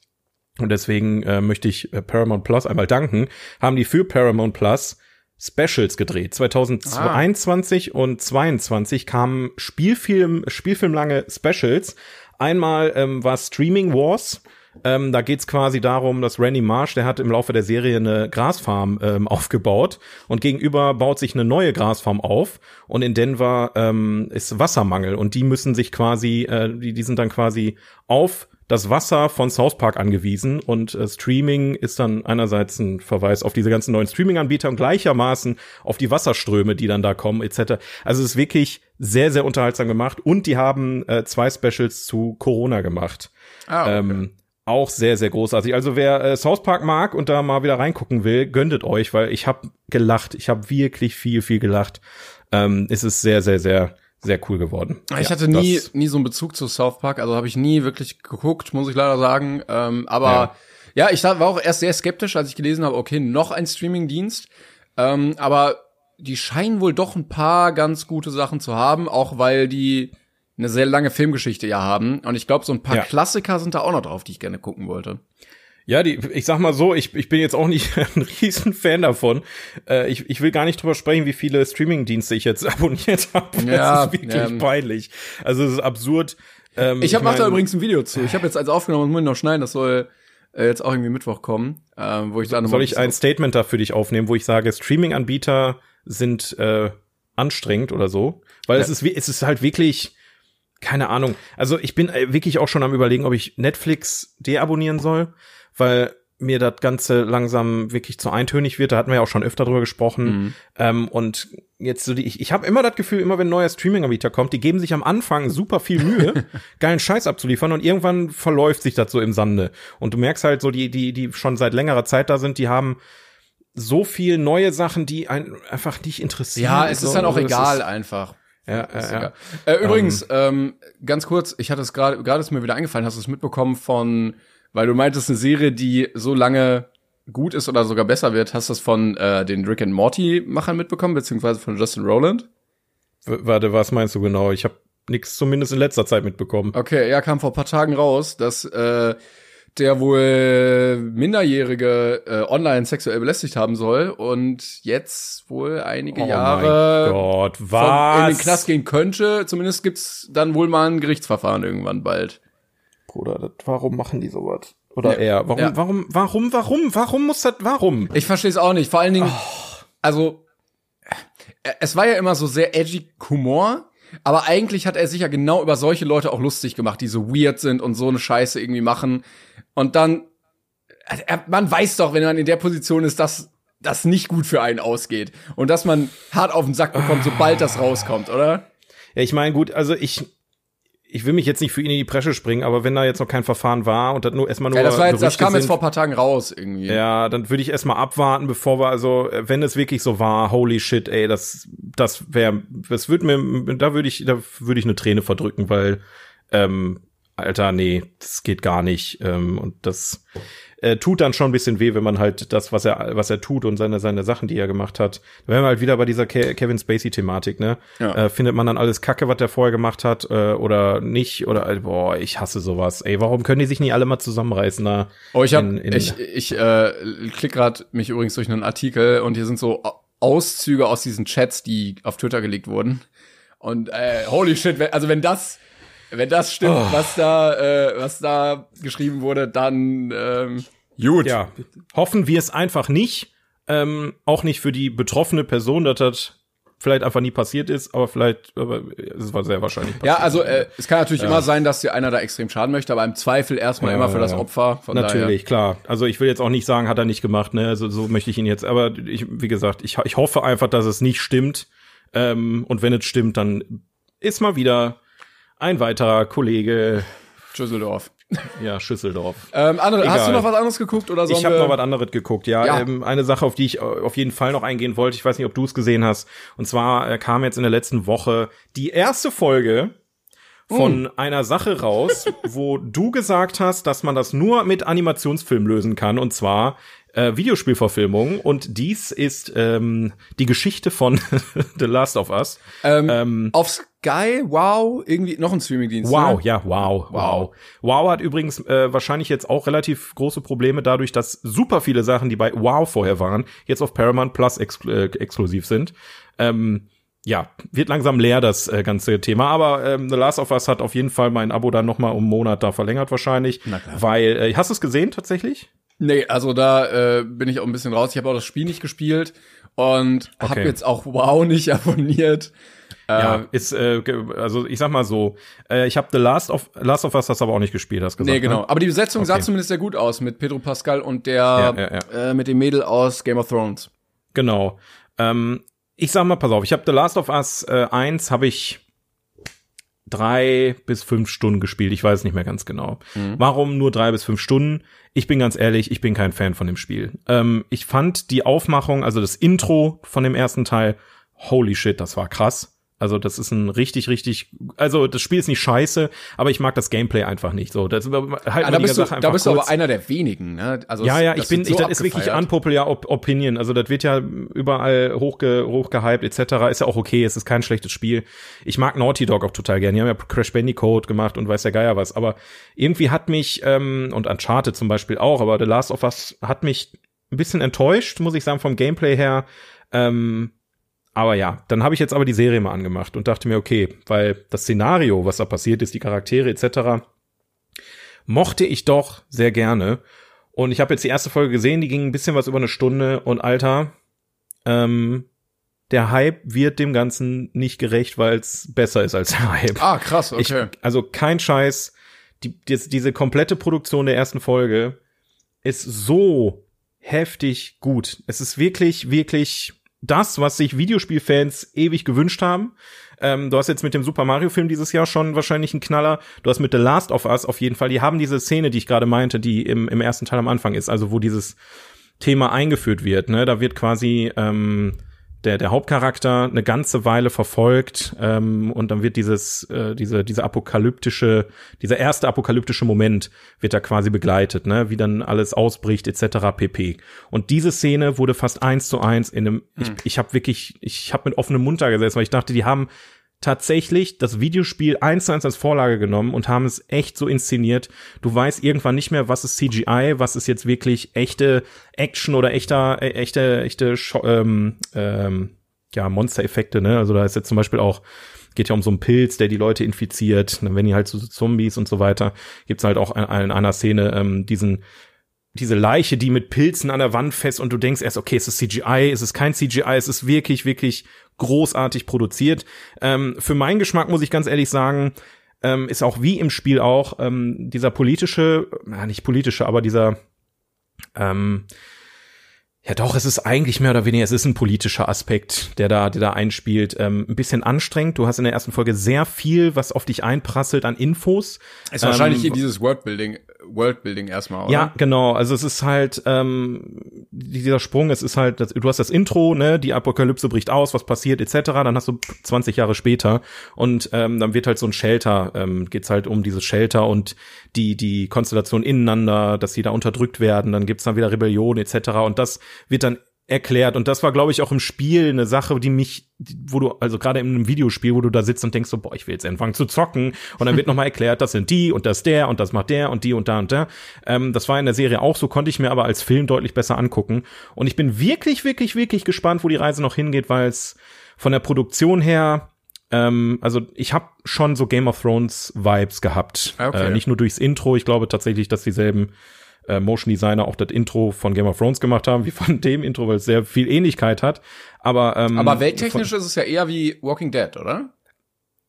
und deswegen äh, möchte ich äh, Paramount Plus einmal danken, haben die für Paramount Plus Specials gedreht. 2021 ah. und 22 kamen Spielfilm, Spielfilmlange Specials. Einmal ähm, war Streaming Wars, ähm, da geht's quasi darum, dass Randy Marsh, der hat im Laufe der Serie eine Grasfarm ähm, aufgebaut und gegenüber baut sich eine neue Grasfarm auf und in Denver ähm, ist Wassermangel und die müssen sich quasi, äh, die, die sind dann quasi auf das Wasser von South Park angewiesen und äh, Streaming ist dann einerseits ein Verweis auf diese ganzen neuen Streaming-Anbieter und gleichermaßen auf die Wasserströme, die dann da kommen etc. Also es ist wirklich sehr, sehr unterhaltsam gemacht und die haben äh, zwei Specials zu Corona gemacht. Ah, okay. ähm, auch sehr, sehr großartig. Also wer äh, South Park mag und da mal wieder reingucken will, gönnet euch, weil ich habe gelacht. Ich habe wirklich viel, viel gelacht. Ähm, es ist sehr, sehr, sehr, sehr cool geworden. Ich ja, hatte nie, nie so einen Bezug zu South Park, also habe ich nie wirklich geguckt, muss ich leider sagen. Ähm, aber ja. ja, ich war auch erst sehr skeptisch, als ich gelesen habe, okay, noch ein Streamingdienst. Ähm, aber die scheinen wohl doch ein paar ganz gute Sachen zu haben, auch weil die eine sehr lange Filmgeschichte ja haben. Und ich glaube, so ein paar ja. Klassiker sind da auch noch drauf, die ich gerne gucken wollte. Ja, die, ich sag mal so, ich, ich bin jetzt auch nicht ein riesen Fan davon. Äh, ich, ich will gar nicht drüber sprechen, wie viele Streaming-Dienste ich jetzt abonniert habe. Ja, das ist wirklich ähm, peinlich. Also es ist absurd. Ähm, ich habe mach da übrigens ein Video zu. Ich habe jetzt als aufgenommen und muss ich noch schneiden. Das soll äh, jetzt auch irgendwie Mittwoch kommen, äh, wo ich dann soll ich ein Statement da für dich aufnehmen, wo ich sage, Streaming-Anbieter sind äh, anstrengend oder so, weil ja. es ist es ist halt wirklich keine Ahnung. Also ich bin äh, wirklich auch schon am überlegen, ob ich Netflix deabonnieren soll, weil mir das Ganze langsam wirklich zu eintönig wird. Da hatten wir ja auch schon öfter drüber gesprochen. Mhm. Ähm, und jetzt so die, ich, ich habe immer das Gefühl, immer wenn ein neuer Streaming-Anbieter kommt, die geben sich am Anfang super viel Mühe, geilen Scheiß abzuliefern und irgendwann verläuft sich das so im Sande. Und du merkst halt so, die, die, die schon seit längerer Zeit da sind, die haben so viel neue Sachen, die einen einfach nicht interessieren. Ja, es ist dann auch egal einfach. Ja, ja, ja. Äh, übrigens, ähm, ganz kurz, ich hatte es gerade, gerade ist mir wieder eingefallen, hast du es mitbekommen von, weil du meintest, eine Serie, die so lange gut ist oder sogar besser wird, hast du das von äh, den Rick and Morty Machern mitbekommen, beziehungsweise von Justin Rowland? W warte, was meinst du genau? Ich habe nichts zumindest in letzter Zeit mitbekommen. Okay, ja, kam vor paar Tagen raus, dass äh, der wohl Minderjährige äh, online sexuell belästigt haben soll und jetzt wohl einige Oh Jahre Gott, in den Knast gehen könnte. Zumindest gibt's dann wohl mal ein Gerichtsverfahren irgendwann bald. Bruder, das, warum machen die sowas? Oder Ja. er? Warum, Ja. warum, warum, warum, warum muss das, warum? Ich verstehe es auch nicht. Vor allen Dingen, also äh, es war ja immer so sehr edgy Humor, aber eigentlich hat er sich ja genau über solche Leute auch lustig gemacht, die so weird sind und so eine Scheiße irgendwie machen. Und dann, also er, man weiß doch, wenn man in der Position ist, dass das nicht gut für einen ausgeht und dass man hart auf den Sack bekommt, sobald das rauskommt, oder? Ja, ich meine, gut, also ich, ich will mich jetzt nicht für ihn in die Presche springen, aber wenn da jetzt noch kein Verfahren war und das nur erstmal nur Ja, das war jetzt, das kam jetzt sind, vor ein paar Tagen raus irgendwie. Ja, dann würde ich erstmal abwarten, bevor wir, also, äh, wenn es wirklich so war, holy shit, ey, das, das wäre, das würde mir, da würde ich, da würde ich eine Träne verdrücken, weil, ähm, Alter, nee, das geht gar nicht. Ähm, und das äh, tut dann schon ein bisschen weh, wenn man halt das, was er, was er tut und seine, seine Sachen, die er gemacht hat. Da wären wir halt wieder bei dieser Ke Kevin Spacey-Thematik, ne? Ja. Äh, findet man dann alles Kacke, was der vorher gemacht hat, äh, oder nicht? Oder äh, boah, ich hasse sowas. Ey, warum können die sich nicht alle mal zusammenreißen? Da Oh, ich hab, in- in- ich, ich äh, klick grad mich übrigens durch einen Artikel und hier sind so Au- Auszüge aus diesen Chats, die auf Twitter gelegt wurden. Und äh, holy shit, wenn, also wenn das, wenn das stimmt, Oh. was da, äh, was da geschrieben wurde, dann ähm, gut. Ja, hoffen wir es einfach nicht. Ähm, auch nicht für die betroffene Person, dass das vielleicht einfach nie passiert ist, aber vielleicht, aber es war sehr wahrscheinlich passiert. Ja, also äh, es kann natürlich immer sein, dass dir einer da extrem schaden möchte, aber im Zweifel erstmal Ja, immer für das ja. Opfer. Von Natürlich, klar. Also ich will jetzt auch nicht sagen, hat er nicht gemacht, ne? Also so möchte ich ihn jetzt, aber ich, wie gesagt, ich, ich hoffe einfach, dass es nicht stimmt. Ähm, und wenn es stimmt, dann ist mal wieder ein weiterer Kollege, Daher, Düsseldorf. ja, Schüsseldorf. Ähm, andere, hast du noch was anderes geguckt oder sollen Ich habe noch was anderes geguckt, ja. Ja. Ähm, eine Sache, auf die ich äh, auf jeden Fall noch eingehen wollte. Ich weiß nicht, ob du es gesehen hast. Und zwar äh, kam jetzt in der letzten Woche die erste Folge von Uh. einer Sache raus, wo du gesagt hast, dass man das nur mit Animationsfilm lösen kann. Und zwar äh, Videospielverfilmung. Und dies ist ähm, die Geschichte von The Last of Us. ähm, Ähm, auf Sky, wow, irgendwie noch ein Streamingdienst. Wow, ne? ja, wow, wow. Wow hat übrigens äh, wahrscheinlich jetzt auch relativ große Probleme dadurch, dass super viele Sachen, die bei Wow vorher waren, jetzt auf Paramount Plus ex äh, exklusiv sind. Ähm, ja, wird langsam leer das äh, ganze Thema, aber ähm, The Last of Us hat auf jeden Fall mein Abo dann noch mal um einen Monat da verlängert wahrscheinlich, Na klar. weil äh, hast du es gesehen tatsächlich? Nee, also da äh, bin ich auch ein bisschen raus. Ich habe auch das Spiel nicht gespielt und habe Okay. jetzt auch Wow nicht abonniert. ja, ist äh, also ich sag mal so, äh, ich habe The Last of Last of Us das aber auch nicht gespielt, hast gesagt. Nee, genau. Ne? Aber die Besetzung sah Okay. zumindest sehr gut aus mit Pedro Pascal und der Ja, ja, Äh, mit dem Mädel aus Game of Thrones. Genau. Ähm, ich sag mal, pass auf, ich habe The Last of Us äh, 1 habe ich drei bis fünf Stunden gespielt. Ich weiß nicht mehr ganz genau. Warum nur drei bis fünf Stunden? Ich bin ganz ehrlich, ich bin kein Fan von dem Spiel. Ähm, ich fand die Aufmachung, also das Intro von dem ersten Teil, holy shit, das war krass. Also das ist ein richtig, richtig, also das Spiel ist nicht scheiße, aber ich mag das Gameplay einfach nicht. So, das halt Ah, da bist du, Sache da bist du aber kurz. einer der wenigen, ne? Also Ja, ja, ich bin, wird ich, so das ist wirklich unpopular Op Opinion. Also das wird ja überall hochge hochgehypt etc. Ist ja auch okay, es ist kein schlechtes Spiel. Ich mag Naughty Dog auch total gerne. Die haben ja Crash Bandicoot gemacht und weiß der Geier was. Aber irgendwie hat mich, ähm, und Uncharted zum Beispiel auch, aber The Last of Us hat mich ein bisschen enttäuscht, muss ich sagen, vom Gameplay her. Ähm, aber ja, dann habe ich jetzt aber die Serie mal angemacht und dachte mir, okay, weil das Szenario, was da passiert ist, die Charaktere etc., mochte ich doch sehr gerne. Und ich habe jetzt die erste Folge gesehen, die ging ein bisschen was über eine Stunde und Alter, ähm, der Hype wird dem Ganzen nicht gerecht, weil es besser ist als der Hype. Ah, krass, okay. Ich, also kein Scheiß. Die, die, diese komplette Produktion der ersten Folge ist so heftig gut. Es ist wirklich, wirklich das, was sich Videospielfans ewig gewünscht haben. Ähm, du hast jetzt mit dem Super Mario Film dieses Jahr schon wahrscheinlich einen Knaller. Du hast mit The Last of Us auf jeden Fall. Die haben diese Szene, die ich gerade meinte, die im, im ersten Teil am Anfang ist, also wo dieses Thema eingeführt wird. Ne, da wird quasi ähm, der, der Hauptcharakter eine ganze Weile verfolgt ähm, und dann wird dieses, äh, diese, diese apokalyptische, dieser erste apokalyptische Moment wird da quasi begleitet, ne, wie dann alles ausbricht etc. pp. Und diese Szene wurde fast eins zu eins in einem, hm. ich, ich habe wirklich, ich habe mit offenem Mund da gesessen, weil ich dachte, die haben tatsächlich das Videospiel eins zu eins als Vorlage genommen und haben es echt so inszeniert. Du weißt irgendwann nicht mehr, was ist CGI, was ist jetzt wirklich echte Action oder echter, äh, echte, echte, ähm, ähm, ja, Monster-Effekte, ne? Also da ist jetzt zum Beispiel auch, geht ja um so einen Pilz, der die Leute infiziert, dann werden die halt so Zombies und so weiter. Gibt's halt auch in, in einer Szene ähm, diesen diese Leiche, die mit Pilzen an der Wand fest und du denkst erst, okay, ist es CGI, ist es kein CGI, es ist wirklich, wirklich großartig produziert. Ähm, für meinen Geschmack muss ich ganz ehrlich sagen, ähm, ist auch wie im Spiel auch ähm, dieser politische, na, nicht politische, aber dieser ähm, ja, doch, es ist eigentlich mehr oder weniger, es ist ein politischer Aspekt, der da, der da einspielt. Ähm, ein bisschen anstrengend. Du hast in der ersten Folge sehr viel, was auf dich einprasselt an Infos. Ist wahrscheinlich ähm, dieses Worldbuilding, Worldbuilding erstmal, oder? Ja, genau. Also es ist halt ähm, dieser Sprung, es ist halt, das, du hast das Intro, ne, die Apokalypse bricht aus, was passiert, etc. Dann hast du 20 Jahre später und ähm, dann wird halt so ein Shelter, ähm, geht's halt um dieses Shelter und die, die Konstellation ineinander, dass die da unterdrückt werden, dann gibt's dann wieder Rebellion, etc. Und das wird dann erklärt und das war glaube ich auch im Spiel eine Sache, die mich wo du also gerade in einem Videospiel, wo du da sitzt und denkst so boah, ich will jetzt anfangen zu zocken und dann wird noch mal erklärt, das sind die und das der und das macht der und die und da und da. Ähm, das war in der Serie auch so, konnte ich mir aber als Film deutlich besser angucken und ich bin wirklich wirklich wirklich gespannt, wo die Reise noch hingeht, weil es von der Produktion her ähm, also ich habe schon so Game of Thrones Vibes gehabt, okay. äh, nicht nur durchs Intro. Ich glaube tatsächlich, dass dieselben äh, Motion Designer auch das Intro von Game of Thrones gemacht haben, wie von dem Intro, weil es sehr viel Ähnlichkeit hat. Aber, ähm, aber welttechnisch ist es ja eher wie Walking Dead, oder?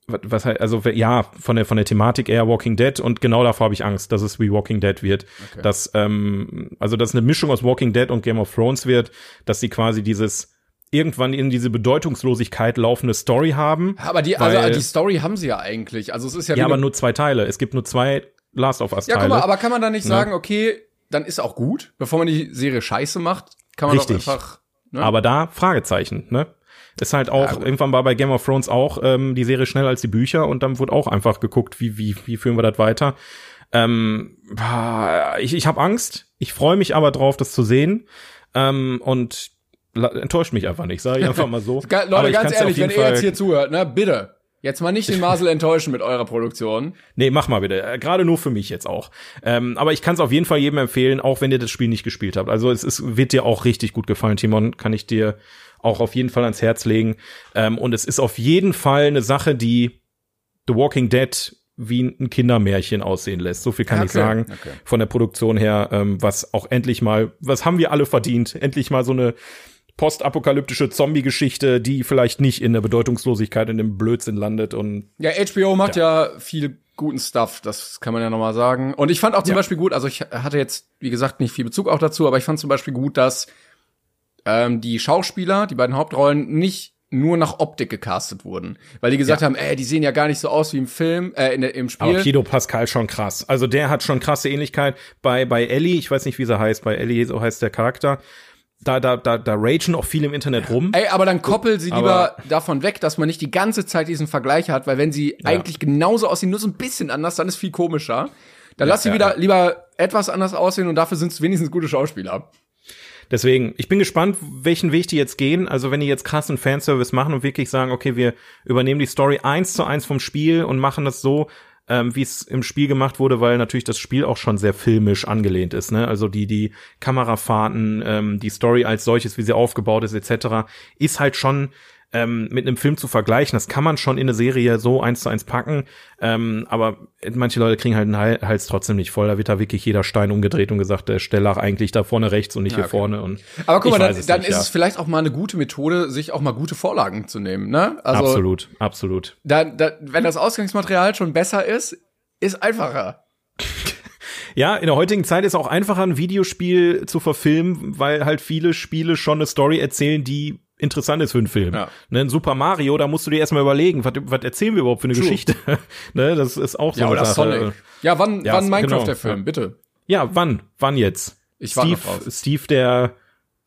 was halt, also ja, von der von der Thematik eher Walking Dead und genau davor habe ich Angst, dass es wie Walking Dead wird. Okay. Dass, ähm, also dass eine Mischung aus Walking Dead und Game of Thrones wird, dass sie quasi dieses irgendwann in diese Bedeutungslosigkeit laufende Story haben. Aber die, also die Story haben sie ja eigentlich. Also es ist ja. Ja, aber nur zwei Teile. Es gibt nur zwei Last of Us Teile. Ja, guck mal, aber kann man da nicht ne? sagen, okay, dann ist auch gut, bevor man die Serie scheiße macht, kann man Richtig. doch einfach. Ne? Aber da Fragezeichen, ne? Ist halt auch, ja, irgendwann war bei Game of Thrones auch ähm, die Serie schneller als die Bücher und dann wurde auch einfach geguckt, wie, wie, wie führen wir das weiter. Ähm, ich ich habe Angst, ich freue mich aber drauf, das zu sehen. Ähm, und enttäuscht mich einfach nicht, sage ich einfach mal so. Leute, ganz ehrlich, wenn ihr jetzt hier zuhört, ne, bitte, Jetzt mal nicht den Marcel enttäuschen mit eurer Produktion. Nee, mach mal bitte. Äh, gerade nur für mich jetzt auch. Ähm, aber ich kann es auf jeden Fall jedem empfehlen, auch wenn ihr das Spiel nicht gespielt habt. Also es, es wird dir auch richtig gut gefallen, Timon. Kann ich dir auch auf jeden Fall ans Herz legen. Ähm, und es ist auf jeden Fall eine Sache, die The Walking Dead wie ein Kindermärchen aussehen lässt. So viel kann okay, ich sagen. Okay. Von der Produktion her, ähm, was auch endlich mal, was haben wir alle verdient? Endlich mal so eine postapokalyptische Zombie-Geschichte, die vielleicht nicht in der Bedeutungslosigkeit in dem Blödsinn landet und ja, HBO macht ja, ja viel guten Stuff, das kann man ja nochmal sagen. Und ich fand auch zum ja. Beispiel gut, also ich hatte jetzt, wie gesagt, nicht viel Bezug auch dazu, aber ich fand zum Beispiel gut, dass ähm, die Schauspieler, die beiden Hauptrollen, nicht nur nach Optik gecastet wurden, weil die gesagt ja. haben, ey, die sehen ja gar nicht so aus wie im Film, äh, in im Spiel. Aber Pido Pascal schon krass. Also der hat schon krasse Ähnlichkeit bei bei Ellie, ich weiß nicht, wie sie heißt, bei Ellie so heißt der Charakter da, da, da, da ragen auch viel im Internet rum. Ey, aber dann koppel sie lieber davon weg, dass man nicht die ganze Zeit diesen Vergleich hat, weil wenn sie ja. eigentlich genauso aussehen, nur so ein bisschen anders, dann ist viel komischer. Dann ja, lass sie ja, wieder lieber etwas anders aussehen und dafür sind es wenigstens gute Schauspieler. Deswegen, ich bin gespannt, welchen Weg die jetzt gehen. Also wenn die jetzt krassen Fanservice machen und wirklich sagen, okay, wir übernehmen die Story eins zu eins vom Spiel und machen das so, ähm, wie es im Spiel gemacht wurde, weil natürlich das Spiel auch schon sehr filmisch angelehnt ist. Ne? Also die die Kamerafahrten, ähm, die Story als solches, wie sie aufgebaut ist etc., ist halt schon ähm, mit einem Film zu vergleichen. Das kann man schon in eine Serie so eins zu eins packen, ähm, aber manche Leute kriegen halt den Hals trotzdem nicht voll. Da wird da wirklich jeder Stein umgedreht und gesagt, der Stellach eigentlich da vorne rechts und nicht ja, okay. hier vorne. Und aber guck mal, dann, dann nicht, ist ja. es vielleicht auch mal eine gute Methode, sich auch mal gute Vorlagen zu nehmen. Ne? Also, absolut, absolut. Da, da, wenn das Ausgangsmaterial schon besser ist, ist einfacher. Ja, in der heutigen Zeit ist auch einfacher, ein Videospiel zu verfilmen, weil halt viele Spiele schon eine Story erzählen, die interessant ist für einen Film. Ja. Ne, ein Super Mario, da musst du dir erstmal überlegen, was, was erzählen wir überhaupt für eine True. Geschichte? ne, das ist auch so ja, eine Sache. Sonic. Ja, wann, ja, wann Minecraft genau. der Film, bitte? Ja, wann? Wann jetzt? Ich Steve, Steve, der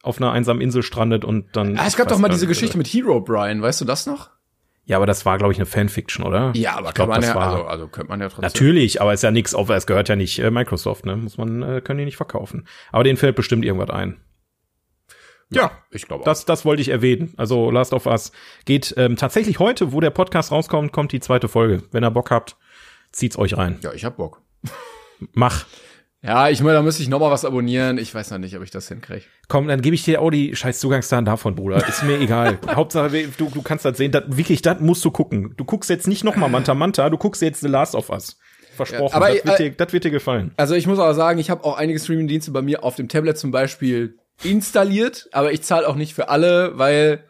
auf einer einsamen Insel strandet und dann. Ah, es gab doch mal diese Geschichte mit Hero Brian, weißt du das noch? Ja, aber das war, glaube ich, eine Fanfiction, oder? Ja, aber ich glaub, man ja, war, also, also könnte man ja trotzdem. Natürlich, aber ist ja nichts, es gehört ja nicht äh, Microsoft, ne? Muss man, äh, können die nicht verkaufen. Aber denen fällt bestimmt irgendwas ein. Ja, ich glaube Das, das wollte ich erwähnen. Also Last of Us geht ähm, tatsächlich heute, wo der Podcast rauskommt, kommt die zweite Folge. Wenn ihr Bock habt, zieht's euch rein. Ja, ich hab Bock. Mach. Ja, ich meine, da müsste ich noch mal was abonnieren. Ich weiß noch nicht, ob ich das hinkriege. Komm, dann gebe ich dir auch die scheiß Zugangsdaten davon, Bruder. Ist mir egal. Hauptsache, du, du kannst das sehen. Das, wirklich, das musst du gucken. Du guckst jetzt nicht noch mal Manta Manta, du guckst jetzt The Last of Us. Versprochen. Ja, aber, das, wird dir, das wird dir gefallen. Also ich muss aber sagen, ich habe auch einige Streaming-Dienste bei mir auf dem Tablet zum Beispiel installiert, aber ich zahle auch nicht für alle, weil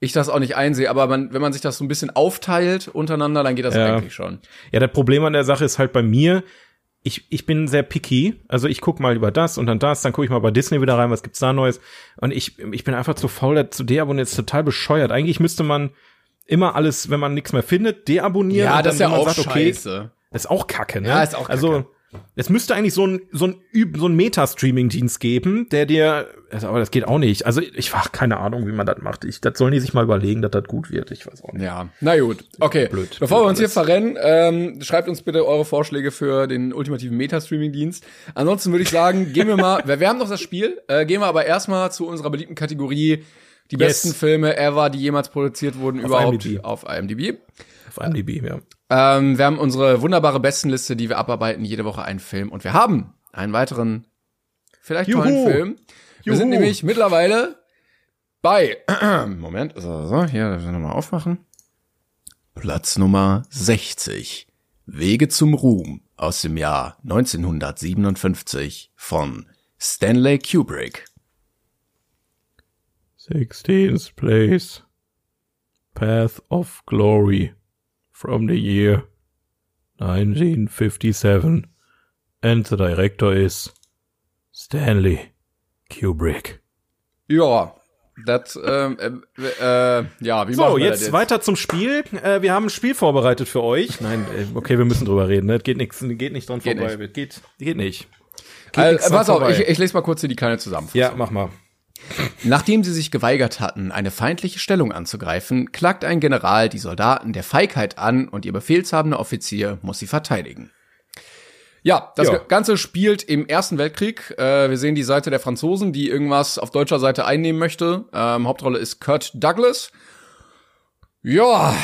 ich das auch nicht einsehe. Aber man, wenn man sich das so ein bisschen aufteilt untereinander, dann geht das ja. eigentlich schon. Ja, das Problem an der Sache ist halt bei mir, ich, ich bin sehr picky. Also ich guck mal über das und dann das, dann gucke ich mal bei Disney wieder rein, was gibt's da Neues. Und ich, ich bin einfach zu faul, zu deabonnieren, jetzt total bescheuert. Eigentlich müsste man immer alles, wenn man nichts mehr findet, deabonnieren. Ja, das ist ja auch sagt, okay, scheiße. Das ist auch kacke, ne? Ja, ist auch also, kacke. Also, es müsste eigentlich so ein, so ein, so ein Meta-Streaming-Dienst geben, der dir, also, aber das geht auch nicht. Also ich war keine Ahnung, wie man das macht. Ich, das sollen die sich mal überlegen, dass das gut wird. Ich weiß auch nicht. Ja, na gut. Okay. Blöd. Bevor wir uns hier verrennen, ähm, schreibt uns bitte eure Vorschläge für den ultimativen Meta-Streaming-Dienst. Ansonsten würde ich sagen, gehen wir mal, wir, wir haben noch das Spiel, äh, gehen wir aber erstmal zu unserer beliebten Kategorie, die yes. besten Filme ever, die jemals produziert wurden, auf überhaupt IMDb. auf IMDb. Auf IMDb, ja. Ähm, wir haben unsere wunderbare Bestenliste, die wir abarbeiten, jede Woche einen Film. Und wir haben einen weiteren, vielleicht Juhu. tollen Film. Wir Juhu. sind nämlich mittlerweile bei, Moment, so, so hier, das nochmal aufmachen. Platz Nummer 60. Wege zum Ruhm aus dem Jahr 1957 von Stanley Kubrick. 16th place. Path of Glory from the year 1957 and the director is Stanley Kubrick. Ja, das, ähm, äh, äh, ja, wie So, jetzt, jetzt, weiter zum Spiel. Äh, wir haben ein Spiel vorbereitet für euch. Nein, äh, okay, wir müssen drüber reden. Ne? Geht nichts, geht nicht dran geht vorbei. Nicht. Geht, geht nicht. Geht also, pass auf, ich, ich lese mal kurz hier die kleine Zusammenfassung. Ja, mach mal. Nachdem sie sich geweigert hatten, eine feindliche Stellung anzugreifen, klagt ein General die Soldaten der Feigheit an und ihr befehlshabender Offizier muss sie verteidigen. Ja, das ja. Ganze spielt im Ersten Weltkrieg. Äh, wir sehen die Seite der Franzosen, die irgendwas auf deutscher Seite einnehmen möchte. Ähm, Hauptrolle ist Kurt Douglas. Ja,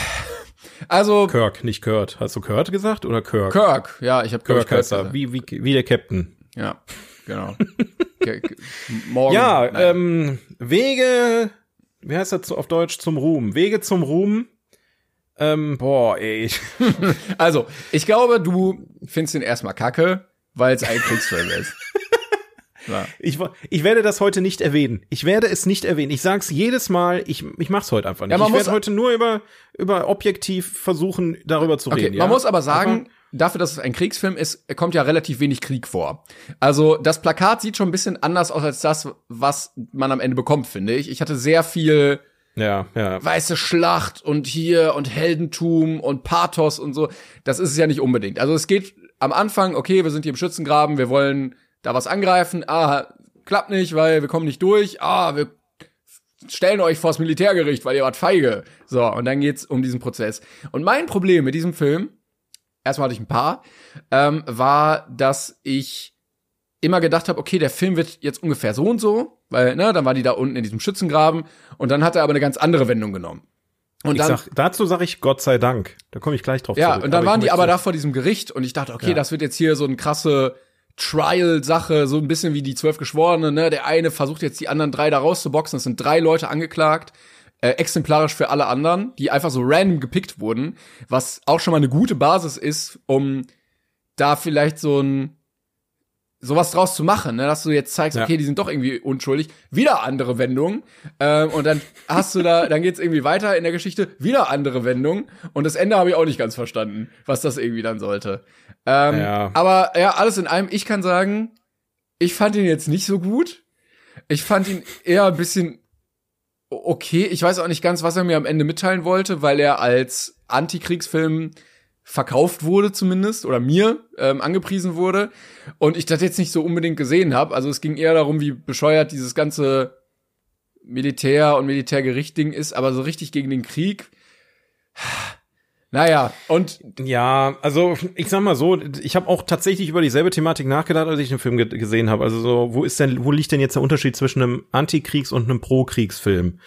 also Kirk, nicht Kurt. Hast du Kurt gesagt oder Kirk? Kirk, ja, ich habe Kirk, Kirk heißt er, wie, wie, wie der Captain. Ja, genau. Morgen. Ja, ähm, Wege, wie heißt das auf Deutsch zum Ruhm? Wege zum Ruhm. Ähm, boah, ey. also, ich glaube, du findest ihn erstmal kacke, weil es ein Kriegsfilm ist. Ja. Ich, ich werde das heute nicht erwähnen. Ich werde es nicht erwähnen. Ich sag's jedes Mal, ich, ich mach's heute einfach nicht. Ja, ich werde heute nur über, über objektiv versuchen, darüber zu okay, reden. Man ja? muss aber sagen, dafür, dass es ein Kriegsfilm ist, kommt ja relativ wenig Krieg vor. Also das Plakat sieht schon ein bisschen anders aus als das, was man am Ende bekommt, finde ich. Ich hatte sehr viel ja, ja. weiße Schlacht und hier und Heldentum und Pathos und so. Das ist es ja nicht unbedingt. Also es geht am Anfang, okay, wir sind hier im Schützengraben, wir wollen da was angreifen. Ah, klappt nicht, weil wir kommen nicht durch. Ah, wir stellen euch vors Militärgericht, weil ihr wart feige. So, und dann geht's um diesen Prozess. Und mein Problem mit diesem Film erstmal hatte ich ein paar, ähm, war, dass ich immer gedacht habe, okay, der Film wird jetzt ungefähr so und so, weil, ne, dann war die da unten in diesem Schützengraben und dann hat er aber eine ganz andere Wendung genommen. Und dann, sag, dazu sage ich Gott sei Dank. Da komme ich gleich drauf ja, zurück. Ja, und dann aber waren die aber da vor diesem Gericht und ich dachte, okay, ja. das wird jetzt hier so eine krasse Trial-Sache, so ein bisschen wie die zwölf Geschworene, ne? Der eine versucht jetzt die anderen drei da rauszuboxen. Es sind drei Leute angeklagt äh, exemplarisch für alle anderen, die einfach so random gepickt wurden, was auch schon mal eine gute Basis ist, um da vielleicht so ein sowas draus zu machen, ne? dass du jetzt zeigst, okay, die sind doch irgendwie unschuldig, wieder andere Wendungen ähm, und dann hast du da, dann geht's irgendwie weiter in der Geschichte, wieder andere Wendungen und das Ende habe ich auch nicht ganz verstanden, was das irgendwie dann sollte. Ähm, ja. Aber ja, alles in allem, ich kann sagen, ich fand ihn jetzt nicht so gut. Ich fand ihn eher ein bisschen okay. Ich weiß auch nicht ganz, was er mir am Ende mitteilen wollte, weil er als Antikriegsfilm verkauft wurde zumindest oder mir ähm, angepriesen wurde und ich das jetzt nicht so unbedingt gesehen habe. Also es ging eher darum, wie bescheuert dieses ganze Militär und Militärgericht-Ding ist, aber so richtig gegen den Krieg. Naja, und ja, also ich sag mal so, ich habe auch tatsächlich über dieselbe Thematik nachgedacht, als ich den Film ge gesehen habe. Also so, wo ist denn, wo liegt denn jetzt der Unterschied zwischen einem Antikriegs- und einem Pro-Kriegsfilm?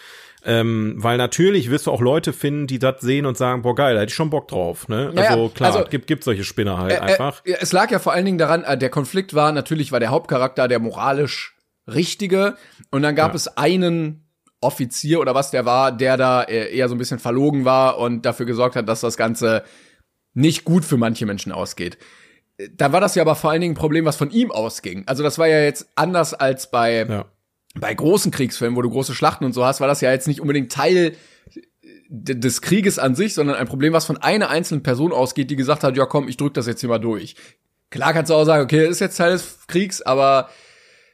Ähm, weil natürlich wirst du auch Leute finden, die das sehen und sagen, boah geil, da hätte ich schon Bock drauf. Ne? Naja, also klar, also, gibt, gibt solche Spinner halt äh, einfach. Äh, es lag ja vor allen Dingen daran, äh, der Konflikt war, natürlich war der Hauptcharakter der moralisch Richtige und dann gab ja. es einen Offizier oder was der war, der da äh, eher so ein bisschen verlogen war und dafür gesorgt hat, dass das Ganze nicht gut für manche Menschen ausgeht. Da war das ja aber vor allen Dingen ein Problem, was von ihm ausging. Also das war ja jetzt anders als bei ja bei großen Kriegsfilmen, wo du große Schlachten und so hast, war das ja jetzt nicht unbedingt Teil des Krieges an sich, sondern ein Problem, was von einer einzelnen Person ausgeht, die gesagt hat, ja komm, ich drück das jetzt hier mal durch. Klar kannst du auch sagen, okay, das ist jetzt Teil des Kriegs, aber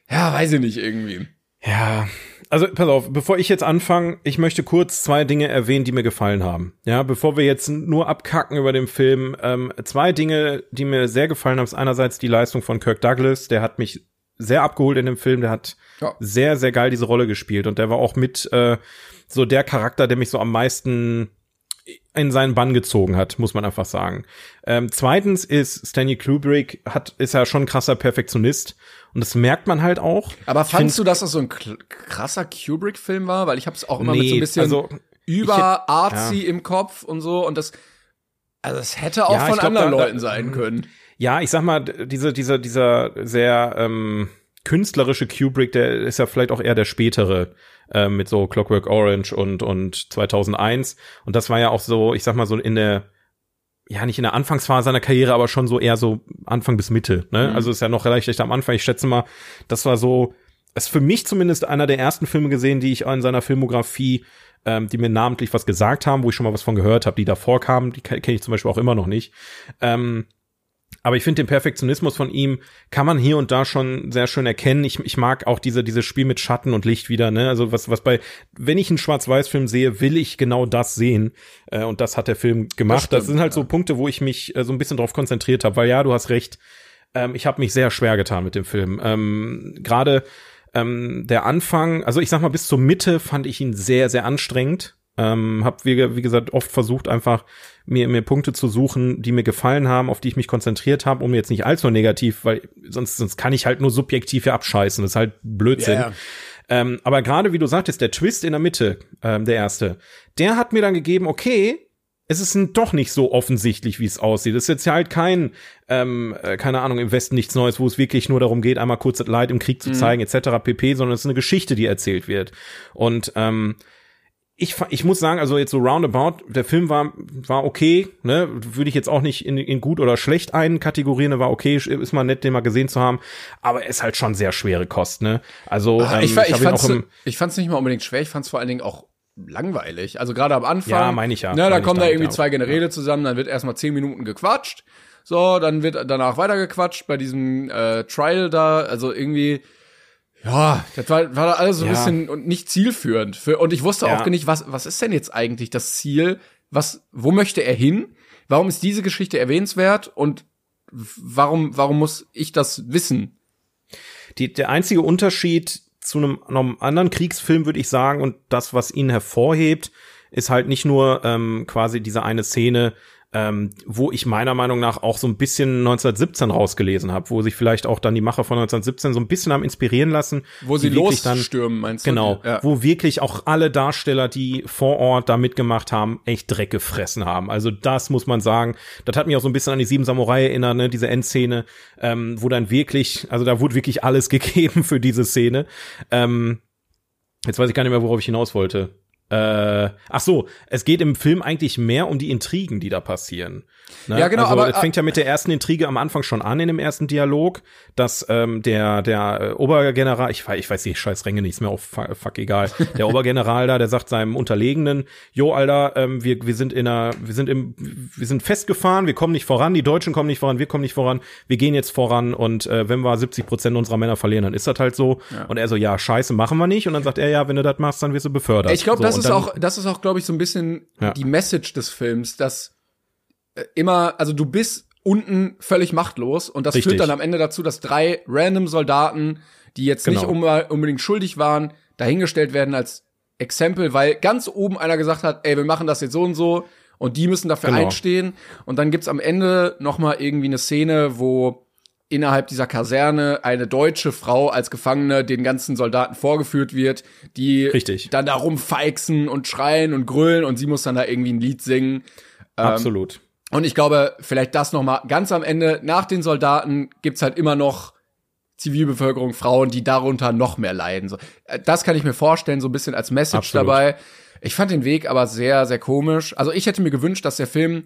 ja, weiß ich nicht irgendwie. Ja, also pass auf, bevor ich jetzt anfange, ich möchte kurz zwei Dinge erwähnen, die mir gefallen haben. Ja, bevor wir jetzt nur abkacken über den Film, ähm, zwei Dinge, die mir sehr gefallen haben, ist einerseits die Leistung von Kirk Douglas, der hat mich sehr abgeholt in dem Film. Der hat ja. sehr, sehr geil diese Rolle gespielt und der war auch mit äh, so der Charakter, der mich so am meisten in seinen Bann gezogen hat, muss man einfach sagen. Ähm, zweitens ist Stanley Kubrick hat ist ja schon ein krasser Perfektionist und das merkt man halt auch. Aber fandst du, dass das so ein krasser Kubrick-Film war? Weil ich habe es auch immer nee, mit so ein bisschen also, über Artsy ja. im Kopf und so und das also es hätte auch ja, von glaub, anderen da, Leuten sein können. Ja, ich sag mal, diese, dieser, dieser sehr ähm, künstlerische Kubrick, der ist ja vielleicht auch eher der spätere äh, mit so Clockwork Orange und und 2001 und das war ja auch so, ich sag mal so in der ja nicht in der Anfangsphase seiner Karriere, aber schon so eher so Anfang bis Mitte. Ne? Mhm. Also ist ja noch relativ am Anfang. Ich schätze mal, das war so, ist für mich zumindest einer der ersten Filme gesehen, die ich in seiner Filmografie, ähm, die mir namentlich was gesagt haben, wo ich schon mal was von gehört habe, die davor kamen, die kenne ich zum Beispiel auch immer noch nicht. Ähm, aber ich finde den Perfektionismus von ihm kann man hier und da schon sehr schön erkennen. Ich, ich mag auch diese, dieses Spiel mit Schatten und Licht wieder, ne? Also was, was bei, wenn ich einen Schwarz-Weiß-Film sehe, will ich genau das sehen. Äh, und das hat der Film gemacht. Das, stimmt, das sind halt ja. so Punkte, wo ich mich äh, so ein bisschen drauf konzentriert habe, weil ja, du hast recht. Ähm, ich habe mich sehr schwer getan mit dem Film. Ähm, Gerade ähm, der Anfang, also ich sag mal, bis zur Mitte fand ich ihn sehr, sehr anstrengend. Ähm, hab wie, wie gesagt oft versucht einfach mir mir Punkte zu suchen, die mir gefallen haben, auf die ich mich konzentriert habe, um jetzt nicht allzu negativ, weil sonst sonst kann ich halt nur subjektiv hier abscheißen. Das ist halt Blödsinn. Yeah. Ähm, aber gerade wie du sagtest, der Twist in der Mitte, ähm, der erste, der hat mir dann gegeben, okay, es ist doch nicht so offensichtlich, wie es aussieht. Es ist jetzt halt kein, ähm, äh, keine Ahnung, im Westen nichts Neues, wo es wirklich nur darum geht, einmal kurz das Leid im Krieg zu mhm. zeigen, etc. pp, sondern es ist eine Geschichte, die erzählt wird. Und ähm, ich, ich muss sagen, also jetzt so roundabout, der Film war, war okay, ne, würde ich jetzt auch nicht in, in gut oder schlecht einkategorieren, war okay, ist mal nett, den mal gesehen zu haben, aber ist halt schon sehr schwere Kost, ne, also, Ach, ähm, ich, ich, ich, fand's, ich fand's nicht mal unbedingt schwer, ich fand's vor allen Dingen auch langweilig, also gerade am Anfang. Ja, meine ich ja. Ne, da kommen da irgendwie zwei Generäle zusammen, dann wird erstmal zehn Minuten gequatscht, so, dann wird danach weitergequatscht bei diesem äh, Trial da, also irgendwie, ja, das war, war alles so ein ja. bisschen und nicht zielführend. Für, und ich wusste ja. auch nicht, was, was ist denn jetzt eigentlich das Ziel? Was, wo möchte er hin? Warum ist diese Geschichte erwähnenswert? Und warum, warum muss ich das wissen? Die, der einzige Unterschied zu einem, einem anderen Kriegsfilm, würde ich sagen, und das, was ihn hervorhebt, ist halt nicht nur ähm, quasi diese eine Szene, ähm, wo ich meiner Meinung nach auch so ein bisschen 1917 rausgelesen habe, wo sich vielleicht auch dann die Macher von 1917 so ein bisschen haben inspirieren lassen. Wo sie losstürmen, meinst du? Genau, ja. wo wirklich auch alle Darsteller, die vor Ort da mitgemacht haben, echt Dreck gefressen haben. Also das muss man sagen. Das hat mich auch so ein bisschen an die Sieben Samurai erinnert, ne? diese Endszene, ähm, wo dann wirklich, also da wurde wirklich alles gegeben für diese Szene. Ähm, jetzt weiß ich gar nicht mehr, worauf ich hinaus wollte. Äh, ach so, es geht im Film eigentlich mehr um die Intrigen, die da passieren. Ne? Ja, genau, Also aber- es fängt ja mit der ersten Intrige am Anfang schon an in dem ersten Dialog, dass ähm, der der äh, Obergeneral, ich weiß, ich weiß die scheiß Ränge nicht, ist mir auch fuck, egal. Der Obergeneral da, der sagt seinem Unterlegenen, jo Alter, ähm, wir wir sind in einer, wir sind im, wir sind festgefahren, wir kommen nicht voran, die Deutschen kommen nicht voran, wir kommen nicht voran, wir gehen jetzt voran und äh, wenn wir 70 Prozent unserer Männer verlieren, dann ist das halt so. Und er so, ja, scheiße, machen wir nicht. Und dann sagt er, ja, wenn du das machst, dann wirst du befördert. Ich glaube, so, das ist auch, das ist auch, glaube ich, so ein bisschen Ja. die Message des Films, dass äh, immer, also du bist unten völlig machtlos und das Richtig. führt dann am Ende dazu, dass drei random Soldaten, die jetzt nicht Genau. unbe- unbedingt schuldig waren, dahingestellt werden als Exempel, weil ganz oben einer gesagt hat, ey, wir machen das jetzt so und so und die müssen dafür Genau. einstehen und dann gibt's am Ende noch mal irgendwie eine Szene, wo innerhalb dieser Kaserne eine deutsche Frau als Gefangene den ganzen Soldaten vorgeführt wird, die Richtig. dann da rumfeixen und schreien und grölen und sie muss dann da irgendwie ein Lied singen. Absolut. Und ich glaube, vielleicht das noch mal ganz am Ende, nach den Soldaten gibt's halt immer noch Zivilbevölkerung, Frauen, die darunter noch mehr leiden. So, äh, das kann ich mir vorstellen, so ein bisschen als Message Absolut. dabei. Ich fand den Weg aber sehr, sehr komisch. Also ich hätte mir gewünscht, dass der Film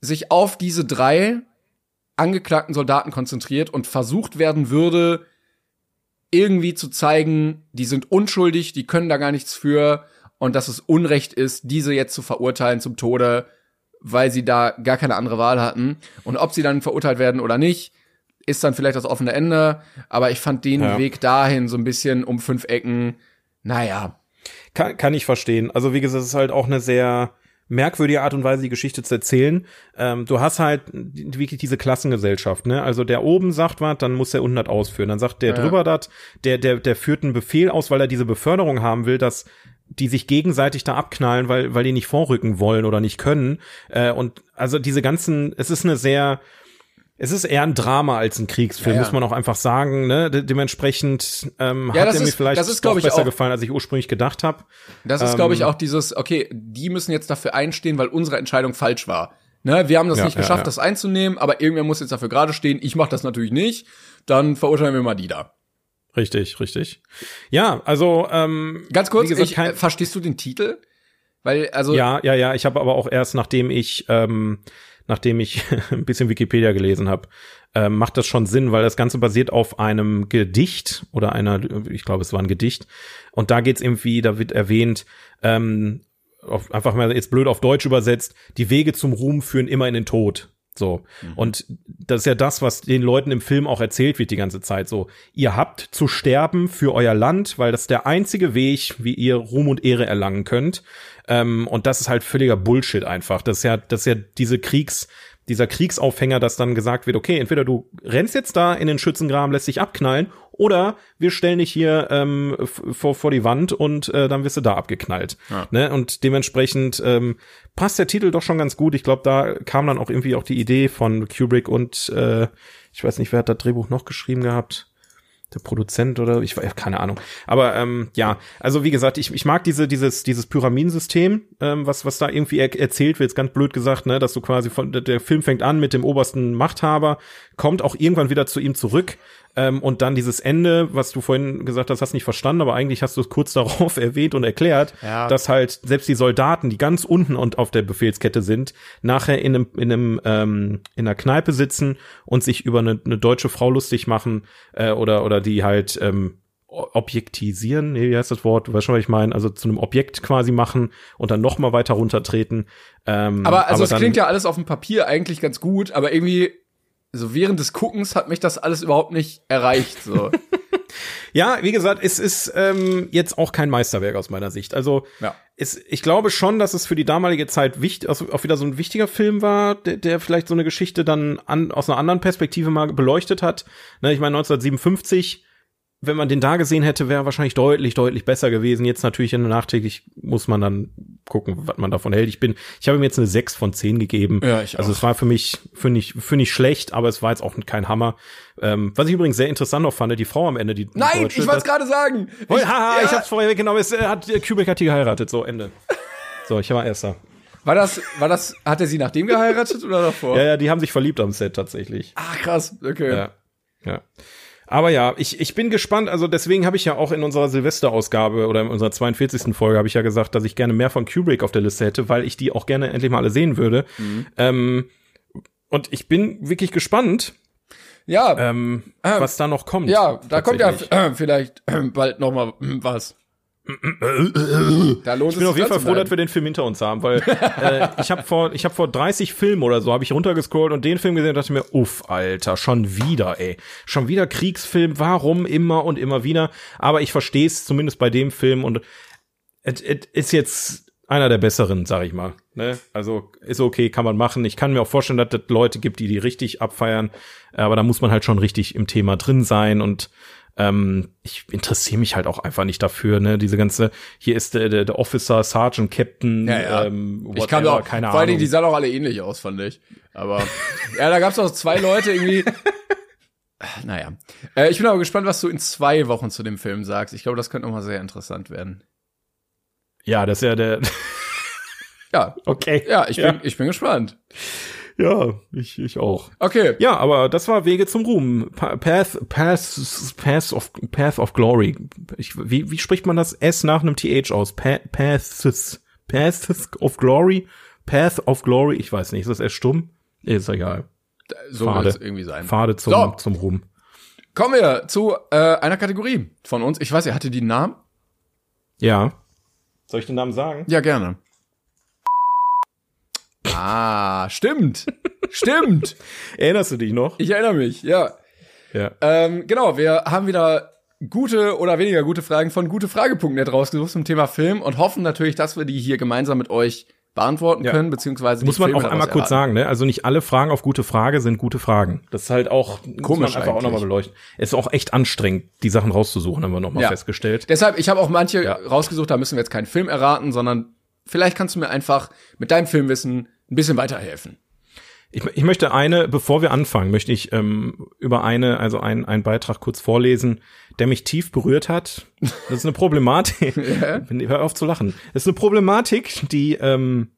sich auf diese drei angeklagten Soldaten konzentriert und versucht werden würde, irgendwie zu zeigen, die sind unschuldig, die können da gar nichts für und dass es Unrecht ist, diese jetzt zu verurteilen zum Tode, weil sie da gar keine andere Wahl hatten. Und ob sie dann verurteilt werden oder nicht, ist dann vielleicht das offene Ende. Aber ich fand den Ja. Weg dahin so ein bisschen um fünf Ecken, naja, Kann, kann ich verstehen. Also wie gesagt, es ist halt auch eine sehr merkwürdige Art und Weise, die Geschichte zu erzählen. Ähm, du hast halt wirklich diese Klassengesellschaft, ne? Also der oben sagt was, dann muss der unten das ausführen. Dann sagt der Ja. drüber das, der, der, der führt einen Befehl aus, weil er diese Beförderung haben will, dass die sich gegenseitig da abknallen, weil, weil die nicht vorrücken wollen oder nicht können. Äh, und also diese ganzen, es ist eine sehr, es ist eher ein Drama als ein Kriegsfilm, Ja, ja. muss man auch einfach sagen. Ne? De dementsprechend ähm, Ja, hat er mir vielleicht das ist, doch ich, besser auch- gefallen, als ich ursprünglich gedacht habe. Das ist, Ähm, glaube ich, auch dieses, okay, die müssen jetzt dafür einstehen, weil unsere Entscheidung falsch war. Ne, wir haben das nicht geschafft, das einzunehmen, aber irgendwer muss jetzt dafür gerade stehen. Ich mache das natürlich nicht. Dann verurteilen wir mal die da. Richtig, richtig. Ja, also ähm, Ganz kurz, gesagt, ich, äh, verstehst du den Titel? Weil, also, ja, ja, ja. Ich habe aber auch erst, nachdem ich, ähm, nachdem ich ein bisschen Wikipedia gelesen habe, ähm, macht das schon Sinn, weil das Ganze basiert auf einem Gedicht oder einer, ich glaube, es war ein Gedicht. Und da geht's irgendwie, da wird erwähnt, ähm, auf, einfach mal jetzt blöd auf Deutsch übersetzt, die Wege zum Ruhm führen immer in den Tod. So. Und das ist ja das, was den Leuten im Film auch erzählt wird die ganze Zeit. So, ihr habt zu sterben für euer Land, weil das ist der einzige Weg, wie ihr Ruhm und Ehre erlangen könnt. Ähm, und das ist halt völliger Bullshit einfach. Das ist ja, das ist ja diese Kriegs, dieser Kriegsaufhänger, dass dann gesagt wird, okay, entweder du rennst jetzt da in den Schützengraben, lässt dich abknallen, oder wir stellen dich hier ähm, vor, vor die Wand und äh, dann wirst du da abgeknallt. Ja. Ne? Und dementsprechend ähm, passt der Titel doch schon ganz gut. Ich glaube, da kam dann auch irgendwie auch die Idee von Kubrick und äh, ich weiß nicht, wer hat das Drehbuch noch geschrieben gehabt? der Produzent oder ich weiß keine Ahnung. Aber ähm, ja, also wie gesagt, ich, ich mag diese dieses dieses Pyramidensystem, ähm, was was da irgendwie er erzählt wird, ist ganz blöd gesagt, ne, dass du quasi von der Film fängt an mit dem obersten Machthaber, kommt auch irgendwann wieder zu ihm zurück ähm, und dann dieses Ende, was du vorhin gesagt hast, hast nicht verstanden, aber eigentlich hast du es kurz darauf erwähnt und erklärt, Ja. dass halt selbst die Soldaten, die ganz unten und auf der Befehlskette sind, nachher in einem in einem ähm, in einer Kneipe sitzen und sich über eine, eine deutsche Frau lustig machen äh, oder oder die halt ähm, objektisieren, nee, wie heißt das Wort? Du weißt schon, was ich meine, also zu einem Objekt quasi machen und dann noch mal weiter runtertreten. Ähm, aber also es dann, klingt ja alles auf dem Papier eigentlich ganz gut, aber irgendwie so während des Guckens hat mich das alles überhaupt nicht erreicht. So. Ja, wie gesagt, es ist ähm, jetzt auch kein Meisterwerk aus meiner Sicht. Also Ja. es, ich glaube schon, dass es für die damalige Zeit wichtig, also auch wieder so ein wichtiger Film war, der, der vielleicht so eine Geschichte dann an, aus einer anderen Perspektive mal beleuchtet hat. Ne, ich meine 1957 wenn man den da gesehen hätte, wäre wahrscheinlich deutlich, deutlich besser gewesen. Jetzt natürlich in der nachträglich muss man dann gucken, was man davon hält. Ich bin, ich habe ihm jetzt eine 6 von 10 gegeben. Ja, ich Also auch. es war für mich, für nicht, für nicht schlecht, aber es war jetzt auch kein Hammer. Ähm, was ich übrigens sehr interessant auch fand, die Frau am Ende, die Nein, Deutsche, ich wollte es gerade sagen. Oh, haha, ja, ich hab's vorher weggenommen. Es äh, hat äh, Kubrick hat die geheiratet. So Ende. So, ich war erster. war das, war das, hat er sie nachdem geheiratet oder davor? Ja, ja, die haben sich verliebt am Set tatsächlich. Ach krass, okay. Ja, ja. Aber ja, ich, ich bin gespannt. Also deswegen habe ich ja auch in unserer Silvesterausgabe oder in unserer 42. Folge habe ich ja gesagt, dass ich gerne mehr von Kubrick auf der Liste hätte, weil ich die auch gerne endlich mal alle sehen würde. Mhm. Ähm, und ich bin wirklich gespannt, Ja, ähm, Ähm, was da noch kommt. ja, da kommt ja äh, vielleicht äh, bald noch mal äh, was. Da lohnt Ich bin auf jeden Fall froh, dass wir den Film hinter uns haben, weil äh, ich habe vor, ich habe vor 30 Filmen oder so habe ich runtergescrollt und den Film gesehen und dachte mir, uff, Alter, schon wieder, ey, schon wieder Kriegsfilm. Warum immer und immer wieder? Aber ich verstehe es zumindest bei dem Film und es ist jetzt einer der besseren, sag ich mal. Ne? Also ist okay, kann man machen. Ich kann mir auch vorstellen, dass es Leute gibt, die die richtig abfeiern, aber da muss man halt schon richtig im Thema drin sein und ähm, ich interessiere mich halt auch einfach nicht dafür, ne? Diese ganze, hier ist der, der, der Officer, Sergeant, Captain, Ja, ja. ähm, Ich kann whatever, auch, keine vor allen Dingen, Ahnung. die sahen auch alle ähnlich aus, fand ich. Aber ja, da gab's auch zwei Leute irgendwie. Naja. Äh, ich bin aber gespannt, was du in zwei Wochen zu dem Film sagst. Ich glaube, das könnte nochmal sehr interessant werden. ja, das ist ja der, Ja, okay. ja, ich bin, ja, ich bin gespannt. Ja ich, ich auch. Okay. Ja, aber das war Wege zum Ruhm. Pa- Path, Path, Path of, Path of Glory. Ich, wie, wie spricht man das S nach einem TH aus? Pa Paths, Paths of Glory? Path of Glory? Ich weiß nicht. Ist das S stumm? Ist egal. So Pfade. wird es irgendwie sein. Pfade zum, So. zum Ruhm. Kommen wir zu äh, einer Kategorie von uns. Ich weiß, ihr hatte die Namen? Ja. Soll ich den Namen sagen? Ja, gerne. Ah, stimmt. stimmt. Erinnerst du dich noch? Ich erinnere mich, ja. Ja. Ähm, genau, wir haben wieder gute oder weniger gute Fragen von gutefrage.net rausgesucht zum Thema Film und hoffen natürlich, dass wir die hier gemeinsam mit euch beantworten Ja. können, beziehungsweise Muss die man Filme auch einmal daraus kurz erraten. sagen, ne? Also nicht alle Fragen auf gute Frage sind gute Fragen. Das ist halt auch Komisch man einfach auch nochmal beleuchten. Es ist auch echt anstrengend, die Sachen rauszusuchen, haben wir nochmal Ja. festgestellt. Deshalb, ich habe auch manche Ja. rausgesucht, da müssen wir jetzt keinen Film erraten, sondern vielleicht kannst du mir einfach mit deinem Filmwissen ein bisschen weiterhelfen. Ich, ich möchte eine, bevor wir anfangen, möchte ich ähm, über eine, also ein, einen Beitrag kurz vorlesen, der mich tief berührt hat. Das ist eine Problematik. Bin- Hör auf zu lachen. Das ist eine Problematik, die, ähm,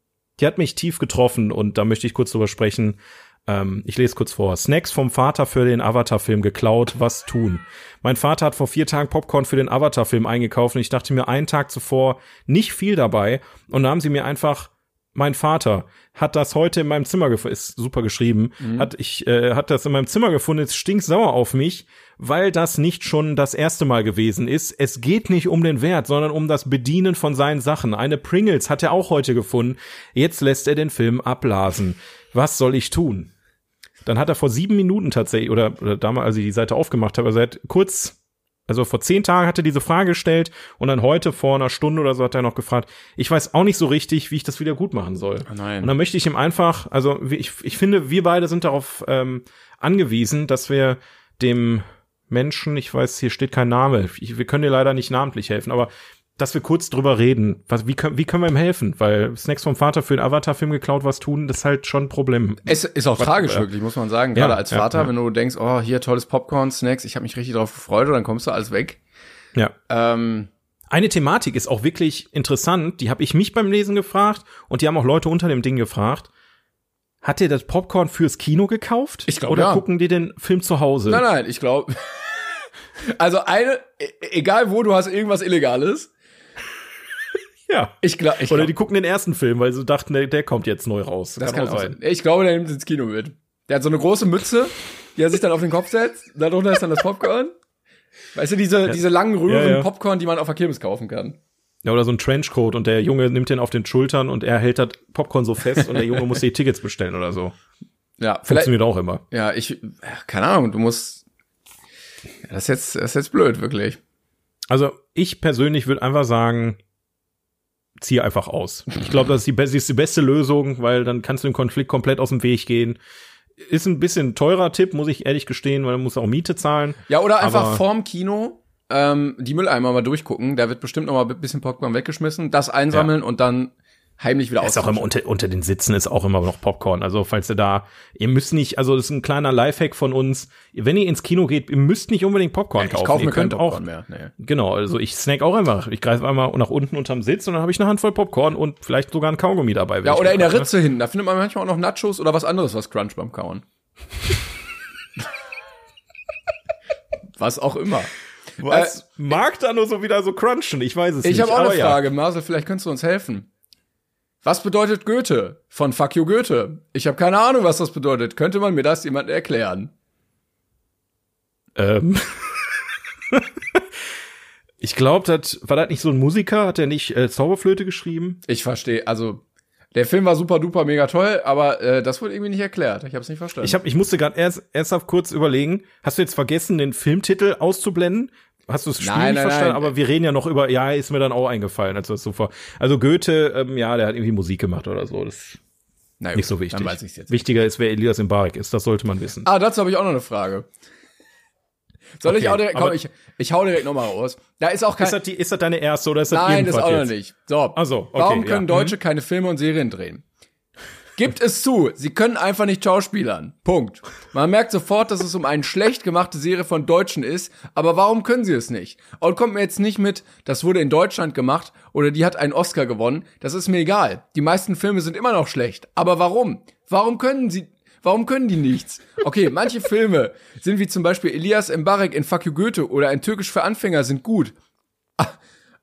die hat mich tief getroffen und da möchte ich kurz drüber sprechen. Ähm, ich lese kurz vor. Snacks vom Vater für den Avatar-Film geklaut, was tun? Mein Vater hat vor vier Tagen Popcorn für den Avatar-Film eingekauft und ich dachte mir einen Tag zuvor nicht viel dabei und dann haben sie mir einfach mein Vater hat das heute in meinem Zimmer gefunden, ist super geschrieben, hat ich äh, hat das in meinem Zimmer gefunden, ist stinksauer auf mich, weil das nicht schon das erste Mal gewesen ist. Es geht nicht um den Wert, sondern um das Bedienen von seinen Sachen. Eine Pringles hat er auch heute gefunden. Jetzt lässt er den Film abblasen. Was soll ich tun? Dann hat er vor sieben Minuten tatsächlich, oder, oder damals, als ich die Seite aufgemacht habe, also er hat kurz also vor zehn Tagen hat er diese Frage gestellt und dann heute vor einer Stunde oder so hat er noch gefragt, ich weiß auch nicht so richtig, wie ich das wieder gut machen soll. Oh nein. Und dann möchte ich ihm einfach, also ich, ich finde, wir beide sind darauf ähm, angewiesen, dass wir dem Menschen, ich weiß, hier steht kein Name, ich, wir können dir leider nicht namentlich helfen, aber dass wir kurz drüber reden, was, wie, können, wie können wir ihm helfen? Weil Snacks vom Vater für den Avatar-Film geklaut was tun, das ist halt schon ein Problem. Es ist auch tragisch, äh, wirklich, muss man sagen. ja, Gerade als ja, Vater, ja. wenn du denkst, oh, hier tolles Popcorn, Snacks, ich habe mich richtig drauf gefreut, und dann kommst du alles weg. Ja. Ähm, Eine Thematik ist auch wirklich interessant, die habe ich mich beim Lesen gefragt und die haben auch Leute unter dem Ding gefragt. Hat ihr das Popcorn fürs Kino gekauft? Ich glaub, Oder ja. gucken die den Film zu Hause? nein, nein, ich glaube. also eine, e- egal wo, du hast irgendwas Illegales. Ja. Ich glaube, ich Oder glaub, die gucken den ersten Film, weil sie dachten, der, der kommt jetzt neu raus. das kann auch sein. Ich glaube, der nimmt ins Kino mit. Der hat so eine große Mütze, die er sich dann auf den Kopf setzt. Darunter ist dann das Popcorn. Weißt du, diese, diese langen Röhren Ja, ja. Popcorn, die man auf der Kirmes kaufen kann. Ja, oder so ein Trenchcoat und der Junge nimmt den auf den Schultern und er hält das Popcorn so fest und der Junge muss die Tickets bestellen oder so. Ja, vielleicht, Funktioniert auch immer. ja, ich, ja, keine Ahnung, du musst, ja, das ist jetzt, das ist jetzt blöd, wirklich. Also ich persönlich würde einfach sagen, zieh einfach aus. Ich glaube, das ist die, ist die beste Lösung, weil dann kannst du den Konflikt komplett aus dem Weg gehen. Ist ein bisschen teurer Tipp, muss ich ehrlich gestehen, weil du musst auch Miete zahlen. Ja, oder einfach Aber- vorm Kino ähm, die Mülleimer mal durchgucken. Da wird bestimmt noch mal ein bisschen Popcorn weggeschmissen, das einsammeln und dann heimlich wieder Ist auch immer unter, unter den Sitzen ist auch immer noch Popcorn. Also falls ihr da, ihr müsst nicht, also das ist ein kleiner Lifehack von uns. Wenn ihr ins Kino geht, ihr müsst nicht unbedingt Popcorn Ich kaufen. kaufe ihr mir keinen könnt auch Popcorn mehr. Nee. Genau, also ich snack auch einfach. Ich greife einmal nach unten unterm Sitz und dann habe ich eine Handvoll Popcorn und vielleicht sogar ein Kaugummi dabei. Ja, ich oder in der? Ritze hinten, da findet man manchmal auch noch Nachos oder was anderes, was Crunch beim Kauen. Was auch immer. Was mag da nur so wieder so crunchen? Ich weiß es Ich nicht. habe auch eine aber ja. Frage, Marcel, vielleicht kannst du uns helfen. Was bedeutet Goethe? Von Fuck you Goethe. Ich habe keine Ahnung, was das bedeutet. Könnte man mir das jemand erklären? Ähm. ich glaube, das war das nicht so ein Musiker? Hat der nicht äh, Zauberflöte geschrieben? Ich verstehe, also der Film war super duper mega toll, aber äh, das wurde irgendwie nicht erklärt. Ich habe es nicht verstanden. Ich, hab, ich musste gerade erst ernsthaft kurz überlegen. Hast du jetzt vergessen, den Filmtitel auszublenden? Hast du das Spiel Nein, nicht nein, verstanden? nein. Aber wir reden ja noch über, ja, ist mir dann auch eingefallen, als das so vor. Also Goethe, ähm, ja, der hat irgendwie Musik gemacht oder so. Das ist Na gut, nicht so wichtig. Dann weiß ich's jetzt. Wichtiger ist, wer Elias Mbarek ist. Das sollte man wissen. Ah, dazu habe ich auch noch eine Frage. Soll ich Okay, auch direkt, komm, ich, ich hau direkt nochmal raus. Da ist auch kein, Ist das, die, ist das deine erste oder ist das nein, das auch noch jetzt? nicht. So, Ach so, okay, warum ja. können Mhm. Deutsche keine Filme und Serien drehen? Gibt es zu, sie können einfach nicht schauspielern. Punkt. Man merkt sofort, dass es um eine schlecht gemachte Serie von Deutschen ist, aber warum können sie es nicht? Und kommt mir jetzt nicht mit, das wurde in Deutschland gemacht oder die hat einen Oscar gewonnen, das ist mir egal. Die meisten Filme sind immer noch schlecht. Aber warum? Warum können sie, warum können die nichts? Okay, manche Filme sind wie zum Beispiel Elias Mbarek in Fuck You Goethe oder ein Türkisch für Anfänger sind gut.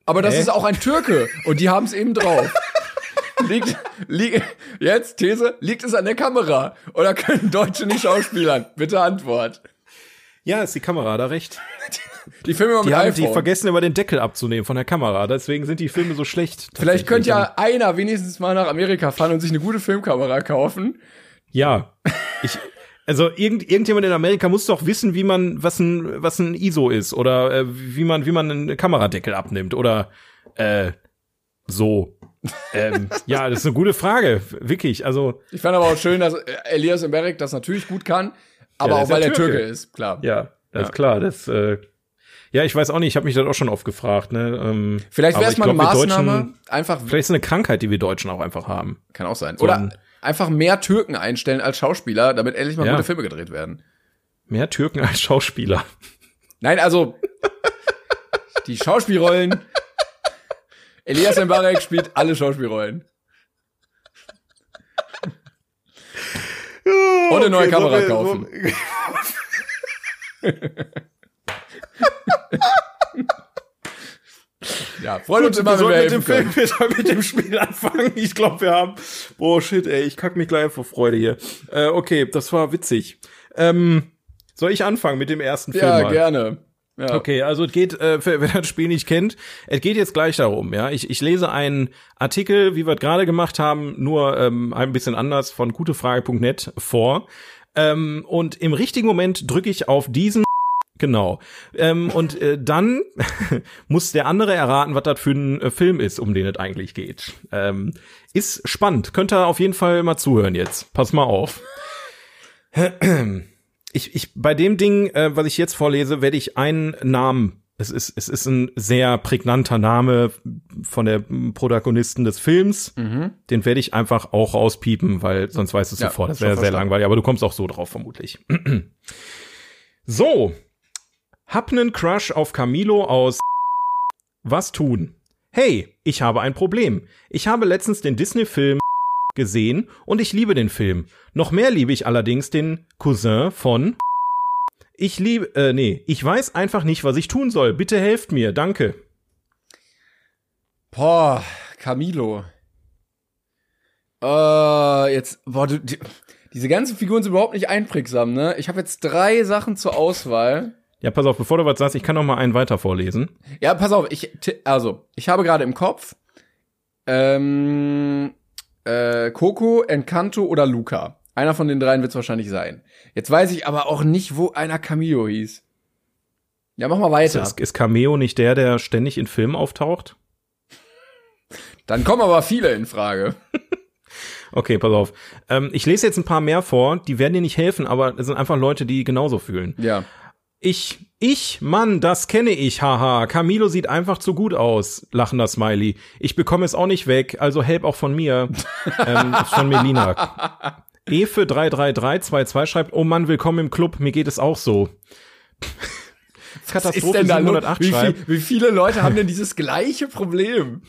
Aber das Hä? ist auch ein Türke und die haben es eben drauf. Liegt, liegt, jetzt These, liegt es an der Kamera oder können Deutsche nicht schauspielern? Bitte Antwort. Ja, ist die Kamera da recht. Die Filme immer Die mit haben die vergessen immer den Deckel abzunehmen von der Kamera. Deswegen sind die Filme so schlecht. Vielleicht könnte ja einer wenigstens mal nach Amerika fahren und sich eine gute Filmkamera kaufen. Ja. Ich, also irgend, irgendjemand in Amerika muss doch wissen, wie man, was ein, was ein ISO ist oder äh, wie man, wie man einen Kameradeckel abnimmt oder äh, so. Ähm, ja, das ist eine gute Frage, wirklich. Also Ich fand aber auch schön, dass Elias Mberek das natürlich gut kann, aber der auch ja weil er Türke. Türke ist, klar. ja, das Ja. ist klar. Das äh, ja, ich weiß auch nicht. Ich habe mich das auch schon oft gefragt. Ne? Ähm, Vielleicht wäre es mal eine glaub, wir Maßnahme, einfach, Vielleicht ist es eine Krankheit, die wir Deutschen auch einfach haben. kann auch sein. so Oder ein- einfach mehr Türken einstellen als Schauspieler, damit endlich mal Ja. gute Filme gedreht werden. Mehr Türken als Schauspieler. Nein, also die Schauspielrollen. Elias Mbarek spielt alle Schauspielrollen. Und eine neue Kamera kaufen. Ja, freuen uns immer, wenn wir mit dem Film, wir sollen mit dem Spiel anfangen. Ich glaube, wir haben. Boah, shit, ey, ich kack mich gleich vor Freude hier. Äh, okay, das war witzig. Ähm, soll ich anfangen mit dem ersten Film? Ja, mal? gerne. Ja. Okay, also es geht, äh, wer das Spiel nicht kennt, es geht jetzt gleich darum, ja. Ich, ich lese einen Artikel, wie wir es gerade gemacht haben, nur ähm, ein bisschen anders von gutefrage.net vor. Ähm, und im richtigen Moment drücke ich auf diesen Genau. Ähm, und äh, dann muss der andere erraten, was das für ein äh, Film ist, um den es eigentlich geht. Ähm, ist spannend. Könnt ihr auf jeden Fall mal zuhören jetzt. Pass mal auf. Ich, ich, bei dem Ding, äh, was ich jetzt vorlese, werde ich einen Namen. Es ist, es ist ein sehr prägnanter Name von der Protagonisten des Films. Den werde ich einfach auch rauspiepen, weil sonst weißt du es Ja, sofort. Das wäre sehr langweilig, aber du kommst auch so drauf vermutlich. so. Hab nen Crush auf Camilo aus Was tun? Hey, ich habe ein Problem. Ich habe letztens den Disney-Film gesehen und ich liebe den Film. Noch mehr liebe ich allerdings den Cousin von Ich liebe, äh, nee, ich weiß einfach nicht, was ich tun soll. Bitte helft mir, danke. Boah, Camilo. Äh, jetzt, boah, du, die, diese ganzen Figuren sind überhaupt nicht einprägsam, ne? Ich habe jetzt drei Sachen zur Auswahl. Ja, pass auf, bevor du was sagst, ich kann noch mal einen weiter vorlesen. Ja, pass auf, ich, also, ich habe gerade im Kopf, ähm, äh, Coco, Encanto oder Luca. Einer von den dreien wird es wahrscheinlich sein. Jetzt weiß ich aber auch nicht, wo einer Camilo hieß. Ja, mach mal weiter. Ist, ist Cameo nicht der, der ständig in Filmen auftaucht? Dann kommen aber viele in Frage. Okay, pass auf. Ähm, ich lese jetzt ein paar mehr vor, die werden dir nicht helfen, aber es sind einfach Leute, die genauso fühlen. Ja. Ich, ich, Mann, das kenne ich, haha. Camilo sieht einfach zu gut aus, lachender Smiley. Ich bekomme es auch nicht weg, also help auch von mir. ähm, von Melina. Efe 33322 schreibt, oh Mann, willkommen im Club, mir geht es auch so. Ist Katastrophe denn da los? 708 Wie, viel, schreibt, wie viele Leute haben denn dieses gleiche Problem?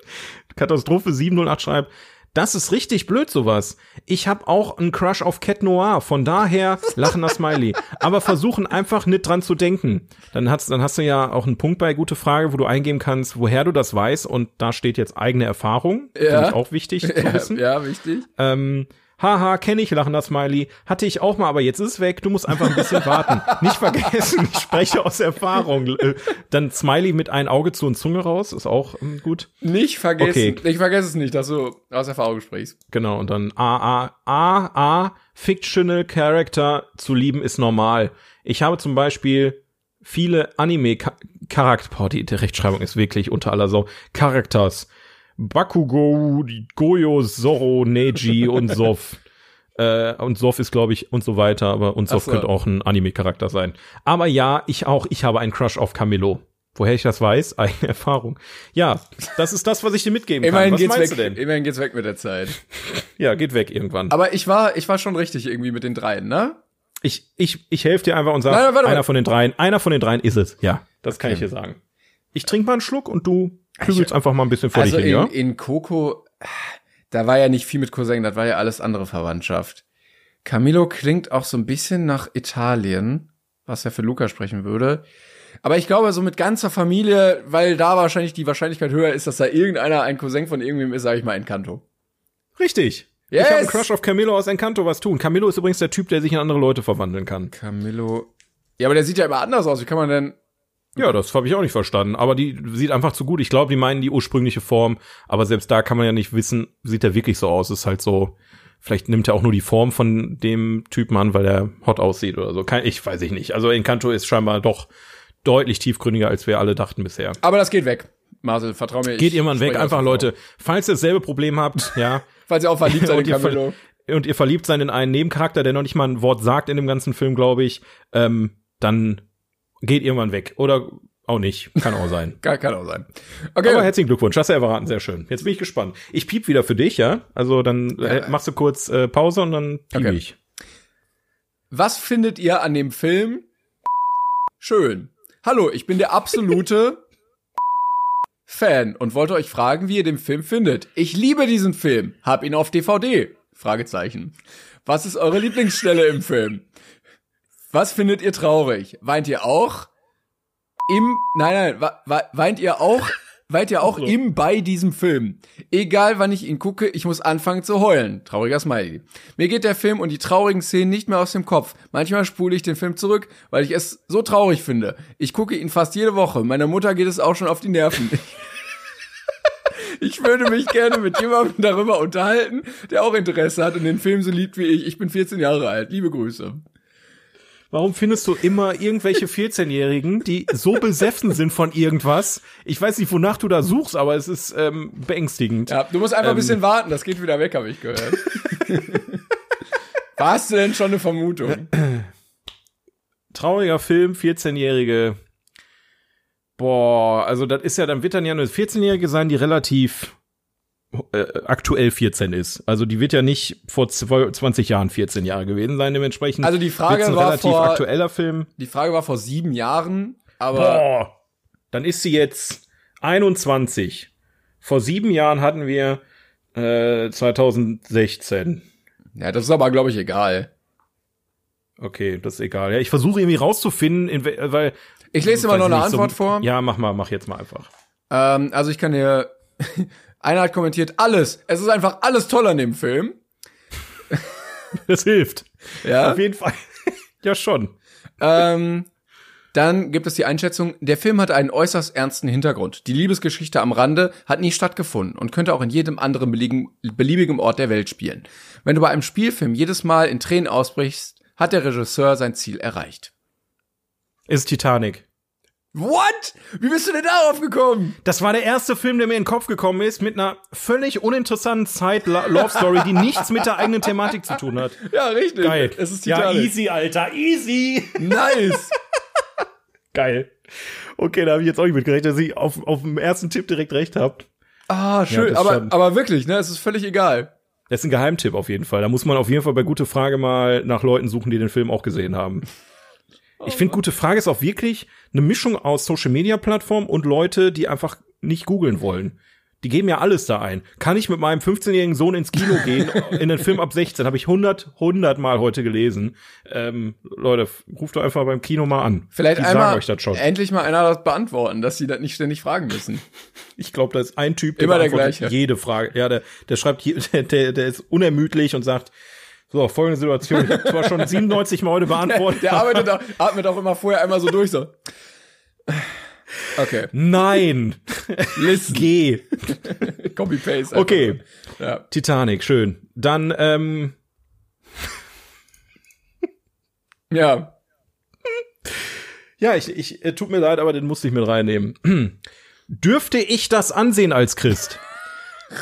Katastrophe 708 schreibt, Das ist richtig blöd, sowas. Ich habe auch einen Crush auf Cat Noir, von daher lachender Smiley. Aber versuchen einfach nicht dran zu denken. Dann hast, dann hast du ja auch einen Punkt bei gute Frage, wo du eingeben kannst, woher du das weißt. Und da steht jetzt eigene Erfahrung. Ja. Finde ich auch wichtig zu Ja, wissen. ja, wichtig. Ähm, haha, kenne ich, lachender Smiley. Hatte ich auch mal, aber jetzt ist es weg. Du musst einfach ein bisschen warten. Nicht vergessen, ich spreche aus Erfahrung. Äh, Dann Smiley mit ein Auge zu und Zunge raus, ist auch ähm, gut. Nicht vergessen. Okay. Ich vergesse es nicht, dass du aus Erfahrung sprichst. Genau, und dann A, A, A, A, Fictional Character zu lieben ist normal. Ich habe zum Beispiel viele Anime-Charakter, boah, die, die Rechtschreibung ist wirklich unter aller Sau, Characters. Bakugo, Goyo, Zoro, Neji und Sof. Äh, und Sof ist, glaube ich, und so weiter, aber und Sof so. könnte auch ein Anime-Charakter sein. Aber ja, ich auch, ich habe einen Crush auf Camillo. Woher ich das weiß? Eigene Erfahrung. Ja, das ist das, was ich dir mitgeben kann. Immerhin Was geht's meinst weg. du denn? Immerhin geht's weg mit der Zeit. Ja, geht weg irgendwann. Aber ich war, ich war schon richtig irgendwie mit den dreien, ne? Ich, ich, ich helfe dir einfach und sag, Nein, nein, warte, einer warte. von den dreien, einer von den dreien ist es. Ja, das kann Okay. ich dir sagen. Ich trinke mal einen Schluck und du kübelst einfach mal ein bisschen vor Also dich hin, in, ja? in Coco, da war ja nicht viel mit Cousin, das war ja alles andere Verwandtschaft. Camilo klingt auch so ein bisschen nach Italien, was ja für Luca sprechen würde. Aber ich glaube, so mit ganzer Familie, weil da wahrscheinlich die Wahrscheinlichkeit höher ist, dass da irgendeiner ein Cousin von irgendwem ist, sage ich mal Encanto. Richtig. Yes! Ich habe einen Crush auf Camillo aus Encanto was tun. Camillo ist übrigens der Typ, der sich in andere Leute verwandeln kann. Camilo. Ja, aber der sieht ja immer anders aus. Wie kann man denn? Ja, das habe ich auch nicht verstanden. Aber die sieht einfach zu gut. Ich glaube, die meinen die ursprüngliche Form. Aber selbst da kann man ja nicht wissen, sieht er wirklich so aus. Ist halt so, vielleicht nimmt er auch nur die Form von dem Typen an, weil er hot aussieht oder so. Kein, ich weiß ich nicht. Also Encanto ist scheinbar doch deutlich tiefgründiger, als wir alle dachten bisher. Aber das geht weg. Marcel, vertrau mir. Geht irgendwann weg. Einfach. Leute, falls ihr dasselbe Problem habt, ja, Falls ihr auch verliebt seid in ver- und ihr verliebt seid in einen Nebencharakter, der noch nicht mal ein Wort sagt in dem ganzen Film, glaube ich, ähm, dann geht irgendwann weg. Oder auch nicht. Kann auch sein. Kann, kann auch sein. Okay. Aber herzlichen Glückwunsch, hast du ja verraten, sehr schön. Jetzt bin ich gespannt. Ich piep wieder für dich, ja? Also dann äh, Ja. machst du kurz äh, Pause und dann piep Okay. ich. Was findet ihr an dem Film schön? Hallo, ich bin der absolute Fan und wollte euch fragen, wie ihr den Film findet. Ich liebe diesen Film, hab ihn auf DVD. Fragezeichen. Was ist eure Lieblingsstelle im Film? Was findet ihr traurig? Weint ihr auch? Im, nein, nein, wa- weint ihr auch, weint ihr auch So. im bei diesem Film? Egal wann ich ihn gucke, ich muss anfangen zu heulen. Trauriger Smiley. Mir geht der Film und die traurigen Szenen nicht mehr aus dem Kopf. Manchmal spule ich den Film zurück, weil ich es so traurig finde. Ich gucke ihn fast jede Woche. Meiner Mutter geht es auch schon auf die Nerven. Ich würde mich gerne mit jemandem darüber unterhalten, der auch Interesse hat und den Film so liebt wie ich. Ich bin 14 Jahre alt. Liebe Grüße. Warum findest du immer irgendwelche 14-Jährigen, die so besessen sind von irgendwas? Ich weiß nicht, wonach du da suchst, aber es ist ähm, beängstigend. Ja, du musst einfach ein Ähm. bisschen warten. Das geht wieder weg, habe ich gehört. Warst du denn schon eine Vermutung? Trauriger Film, 14-Jährige. Boah, also das ist ja, dann wird dann ja eine 14-Jährige sein, die relativ äh, aktuell 14 ist. Also die wird ja nicht vor zwei- 20 Jahren 14 Jahre gewesen sein, dementsprechend. Also die Frage ein war relativ vor- aktueller Film. Die Frage war vor sieben Jahren, aber Boah, dann ist sie jetzt 21. Vor sieben Jahren hatten wir äh, 2016. ja, das ist aber, glaube ich, egal. Okay, das ist egal. Ja, ich versuche irgendwie rauszufinden, in we- weil Ich lese weiß noch eine nicht, so- Antwort vor. Ja, mach mal, mach jetzt mal einfach. Ähm, also ich kann dir. Einer hat kommentiert, alles. Es ist einfach alles toll an dem Film. Das hilft. Ja. Auf jeden Fall. ja, schon. Ähm, dann gibt es die Einschätzung, der Film hat einen äußerst ernsten Hintergrund. Die Liebesgeschichte am Rande hat nie stattgefunden und könnte auch in jedem anderen beliebigen, beliebigen Ort der Welt spielen. Wenn du bei einem Spielfilm jedes Mal in Tränen ausbrichst, hat der Regisseur sein Ziel erreicht. Ist Titanic. What? Wie bist du denn darauf gekommen? Das war der erste Film, der mir in den Kopf gekommen ist, mit einer völlig uninteressanten Side-Love-Story, die nichts mit der eigenen Thematik zu tun hat. Ja, richtig. Geil. Es ist ja, Titanic. easy, Alter, easy. Nice. Geil. Okay, da habe ich jetzt auch nicht mitgerechnet, dass ich auf, auf dem ersten Tipp direkt recht habt. Ah, schön. das aber, aber wirklich, ne? Es ist völlig egal. Das ist ein Geheimtipp auf jeden Fall. Da muss man auf jeden Fall bei Gute Frage mal nach Leuten suchen, die den Film auch gesehen haben. Ich finde, Gute Frage ist auch wirklich eine Mischung aus Social Media Plattform und Leute, die einfach nicht googeln wollen. Die geben ja alles da ein. Kann ich mit meinem 15-jährigen Sohn ins Kino gehen, in den Film ab 16? Habe ich 100, 100 Mal heute gelesen. Ähm, Leute, ruft doch einfach beim Kino mal an. Vielleicht Die einmal sagen euch das schon. endlich mal einer das beantworten, dass sie das nicht ständig fragen müssen. Ich glaube, da ist ein Typ, Immer der gleiche. jede Frage. Ja, der, der schreibt, der, der, der ist unermüdlich und sagt, so, folgende Situation. Ich habe zwar schon 97 Mal heute beantwortet. Der arbeitet auch, atmet auch immer vorher einmal so durch, so. Okay, Nein! listen, Geh! Copy-Paste. einfach. Okay. Ja. Titanic, schön. Dann, ähm, ja, ja, ich, ich, äh, tut mir leid, aber den musste ich mit reinnehmen. Dürfte ich das ansehen als Christ?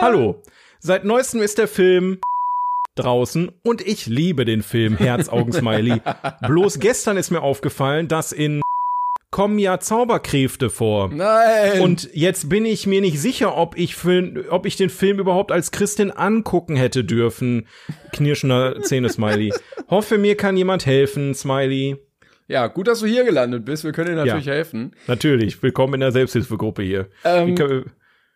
Hallo. Seit neuestem ist der Film draußen und ich liebe den Film Herz-Augen-Smiley. Bloß gestern ist mir aufgefallen, dass in kommen ja Zauberkräfte vor. nein. Und jetzt bin ich mir nicht sicher, ob ich, für, ob ich den Film überhaupt als Christin angucken hätte dürfen. Knirschender Zähne-Smiley. Hoffe, mir kann jemand helfen, Smiley. ja, gut, dass du hier gelandet bist. Wir können dir natürlich Ja. helfen. Natürlich, willkommen in der Selbsthilfegruppe hier. Ähm,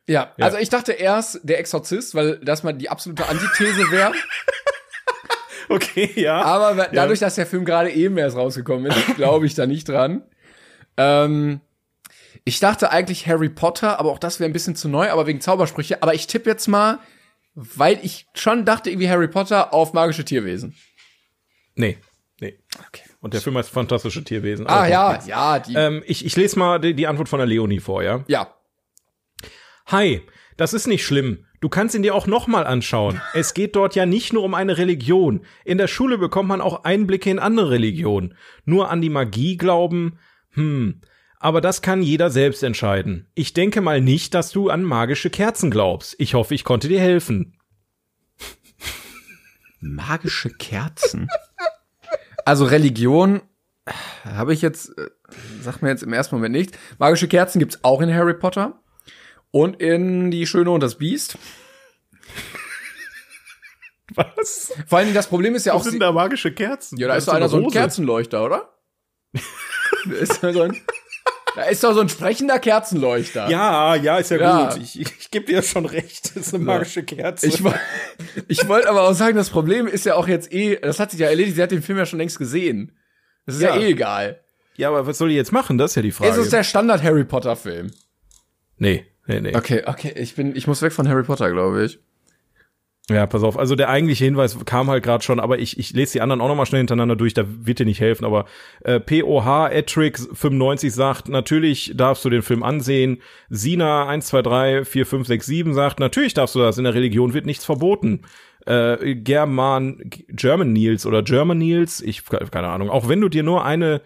Ja, Ja. also ich dachte erst der Exorzist, weil das mal die absolute Antithese wäre. okay, ja. Aber dadurch, dass der Film gerade eben erst rausgekommen ist, glaube ich da nicht dran. Ähm, ich dachte eigentlich Harry Potter, aber auch das wäre ein bisschen zu neu, aber wegen Zaubersprüche. Aber ich tippe jetzt mal, weil ich schon dachte, irgendwie Harry Potter auf magische Tierwesen. Nee, nee. Okay. Und der Film heißt Fantastische Tierwesen. Ah Aber ja, ja, die. Ähm, ich, ich lese mal die, die Antwort von der Leonie vor, ja? ja. Hi, das ist nicht schlimm. Du kannst ihn dir auch nochmal anschauen. Es geht dort ja nicht nur um eine Religion. In der Schule bekommt man auch Einblicke in andere Religionen. Nur an die Magie glauben? Hm. Aber das kann jeder selbst entscheiden. Ich denke mal nicht, dass du an magische Kerzen glaubst. Ich hoffe, ich konnte dir helfen. Magische Kerzen. Also Religion äh, habe ich jetzt, äh, sagt mir jetzt im ersten Moment nichts. Magische Kerzen gibt's auch in Harry Potter und in Die Schöne und das Biest. Was? Vor allen Dingen das Problem ist ja auch, Was sind da magische Kerzen? ja, da ist doch Das einer so ein. Kerzenleuchter, oder? da, ist da, so ein, da ist doch so ein sprechender Kerzenleuchter. Ja, ja, ist ja, Ja. gut. Ich, ich gebe dir schon recht. Das ist eine magische Kerze. Ich, ich wollte aber auch sagen, das Problem ist ja auch jetzt eh, das hat sich ja erledigt, sie hat den Film ja schon längst gesehen. Das ist ja, Ja. eh egal. ja, aber was soll ich jetzt machen? Das ist ja die Frage. Es ist der Standard Harry Potter Film. nee, nee, nee. Okay, okay, ich bin, ich muss weg von Harry Potter, glaube ich. Ja, pass auf. Also der eigentliche Hinweis kam halt gerade schon, aber ich, ich lese die anderen auch noch mal schnell hintereinander durch, da wird dir nicht helfen. Aber äh, POH Etrix 95 sagt, natürlich darfst du den Film ansehen. Sina 1, 2, 3, 4, 5, 6, 7 sagt, natürlich darfst du das. In der Religion wird nichts verboten. Äh, German, German Nils oder German Nils, ich keine Ahnung. Auch wenn du dir nur eine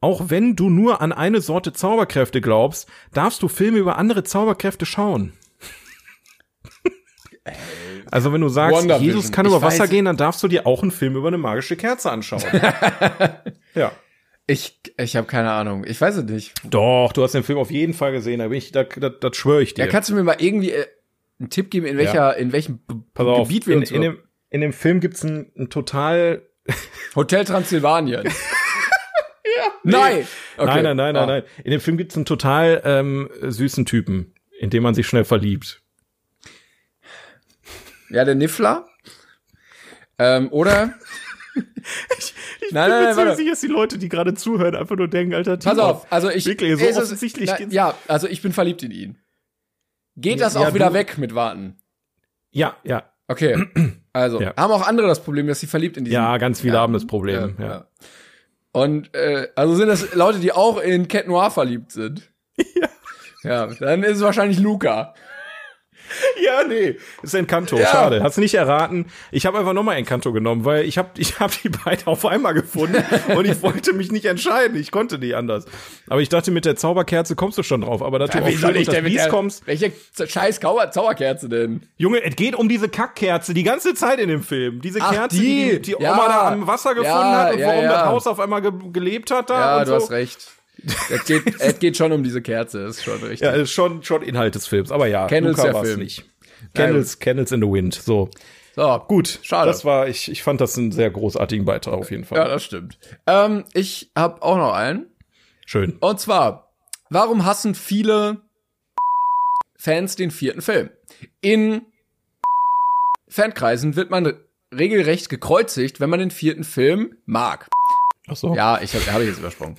auch wenn du nur an eine Sorte Zauberkräfte glaubst, darfst du Filme über andere Zauberkräfte schauen. Also wenn du sagst, WandaVision. Jesus kann Ich über Wasser weiß- gehen, dann darfst du dir auch einen Film über eine magische Kerze anschauen. ja. Ich, ich habe keine Ahnung. Ich weiß es nicht. Doch, du hast den Film auf jeden Fall gesehen, da bin ich, da, da, das schwöre ich dir. Ja, kannst du mir mal irgendwie äh, einen Tipp geben, in welcher, Ja. in welchem B Pass auf, Gebiet wir in, uns in, dem, in dem Film gibt's ein, ein total Hotel Transsilvanien. ja. Nein. Okay. Nein, nein, nein, nein, Ah. nein. In dem Film gibt's einen total ähm, süßen Typen, in dem man sich schnell verliebt. Ja, der Niffler. Ähm, oder? Ich Nein, nein, nein, warte. sicher, dass die Leute, die gerade zuhören, einfach nur denken, Alter, Pass auf, also ich. Wirklich, so es ist- offensichtlich na, geht's- Ja, also ich bin verliebt in ihn. Geht das Ja, auch wieder du- weg mit Warten? Ja, ja, Okay. Also, Ja. haben auch andere das Problem, dass sie verliebt in diesen. ja, ganz viele Ja. haben das Problem. Ja, ja. Und äh, also sind das Leute, die auch in Cat Noir verliebt sind. Ja. Ja, dann ist es wahrscheinlich Luca. Ja, nee, ist Encanto. Ja. Schade, hast du nicht erraten. Ich habe einfach nochmal Encanto genommen, weil ich habe ich hab die beiden auf einmal gefunden und ich wollte mich nicht entscheiden. Ich konnte nicht anders. Aber ich dachte, mit der Zauberkerze kommst du schon drauf. Aber dass du auf Schön und das Biest kommst. Welche scheiß Zauberkerze denn? Junge, es geht um diese Kackkerze die ganze Zeit in dem Film. Diese Ach, Kerze, die die. die, Ja. Oma da am Wasser gefunden Ja, hat und ja, warum ja. das Haus auf einmal ge gelebt hat da Ja, du so. hast recht. Es geht, es geht schon um diese Kerze, ist schon richtig. Ja, ist schon, schon Inhalt des Films. Aber ja, Candles Luca war's Film. nicht. Candles, Candles in the Wind. So. so, Gut, Schade. Das war, ich, ich fand das einen sehr großartigen Beitrag auf jeden Fall. Ja, das stimmt. Ähm, ich habe auch noch einen. Schön. Und zwar, warum hassen viele Fans den vierten Film. In Fankreisen wird man regelrecht gekreuzigt, wenn man den vierten Film mag. Ach so. Ja, ich habe hab ich jetzt übersprungen.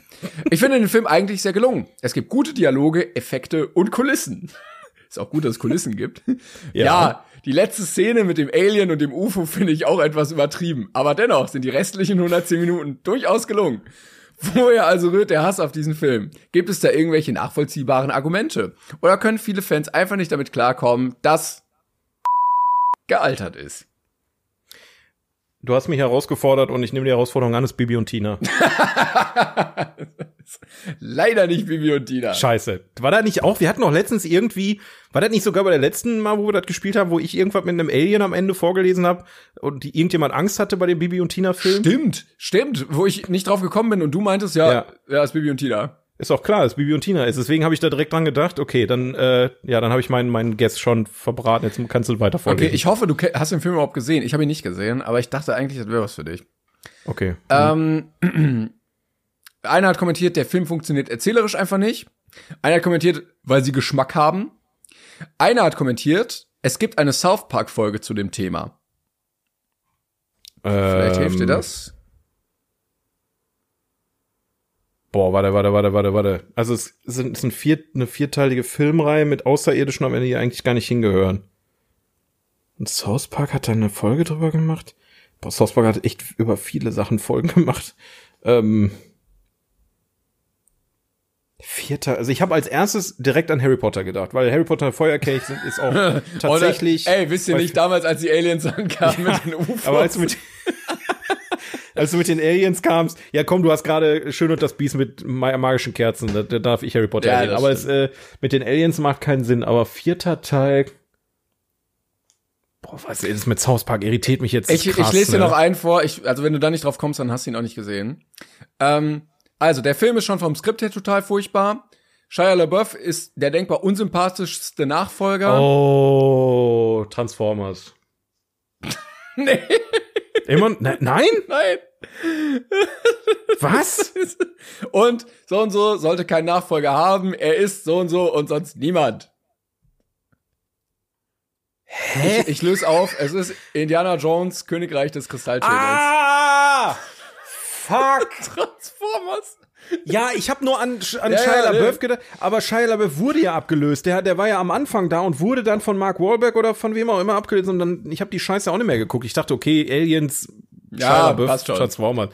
Ich finde den Film eigentlich sehr gelungen. Es gibt gute Dialoge, Effekte und Kulissen. Ist auch gut, dass es Kulissen gibt. Ja. ja, die letzte Szene mit dem Alien und dem UFO finde ich auch etwas übertrieben. Aber dennoch sind die restlichen 110 Minuten durchaus gelungen. Woher also rührt der Hass auf diesen Film? Gibt es da irgendwelche nachvollziehbaren Argumente? Oder können viele Fans einfach nicht damit klarkommen, dass gealtert ist? Du hast mich herausgefordert und ich nehme die Herausforderung an, es ist Bibi und Tina. Leider nicht Bibi und Tina. Scheiße. War da nicht auch, wir hatten auch letztens irgendwie, war das nicht sogar bei der letzten Mal, wo wir das gespielt haben, wo ich irgendwas mit einem Alien am Ende vorgelesen habe und die irgendjemand Angst hatte bei dem Bibi und Tina Film? Stimmt, stimmt, wo ich nicht drauf gekommen bin und du meintest, ja, ja, ja ist Bibi und Tina. Ist auch klar, dass Bibi und Tina ist. Deswegen habe ich da direkt dran gedacht, okay, dann, äh, ja, dann habe ich meinen meinen Guest schon verbraten. Jetzt kannst du weiter vorlesen. Okay, ich hoffe, du hast den Film überhaupt gesehen. Ich habe ihn nicht gesehen, aber ich dachte eigentlich, das wäre was für dich. Okay. Ähm, einer hat kommentiert, der Film funktioniert erzählerisch einfach nicht. Einer hat kommentiert, weil sie Geschmack haben. Einer hat kommentiert, es gibt eine South Park Folge zu dem Thema. Ähm, Vielleicht hilft dir das. Boah, warte, warte, warte, warte, warte. Also es sind, es sind vier, eine vierteilige Filmreihe mit Außerirdischen am Ende, die eigentlich gar nicht hingehören. Und South Park hat da eine Folge drüber gemacht. Boah, South Park hat echt über viele Sachen Folgen gemacht. Ähm, Vierter, also ich habe als erstes direkt an Harry Potter gedacht, weil Harry Potter Feuerkelch sind, ist auch tatsächlich. Oder, ey, wisst ihr nicht damals, als die Aliens ankamen ja, mit den UFOs? Aber als mit als du mit den Aliens kamst, ja komm, du hast gerade schön und das Biest mit magischen Kerzen, da, da darf ich Harry Potter ja. Aber es, äh, mit den Aliens macht keinen Sinn, aber vierter Teil, Boah, was ist das mit South Park? Irritiert mich jetzt. Ich, krass, ich lese ne? dir noch einen vor. Ich, also wenn du da nicht drauf kommst, dann hast du ihn auch nicht gesehen. Ähm, also der Film ist schon vom Skript her total furchtbar. Shia LaBeouf ist der denkbar unsympathischste Nachfolger. Oh, Transformers. nee. Immer, ne, nein? Nein. Was? Und so und so sollte kein Nachfolger haben. Er ist so und so und sonst niemand. Hä? Ich, ich löse auf. Es ist Indiana Jones, Königreich des Kristallschädels. Ah! Fuck! Transformers. Ja, ich habe nur an, an ja, Shia LaBeouf ja. gedacht, aber Shia LaBeouf wurde ja abgelöst. Der, der war ja am Anfang da und wurde dann von Mark Wahlberg oder von wem auch immer abgelöst und dann, ich habe die Scheiße auch nicht mehr geguckt. Ich dachte, okay, Aliens, ja, Shia LaBeouf, Transformers.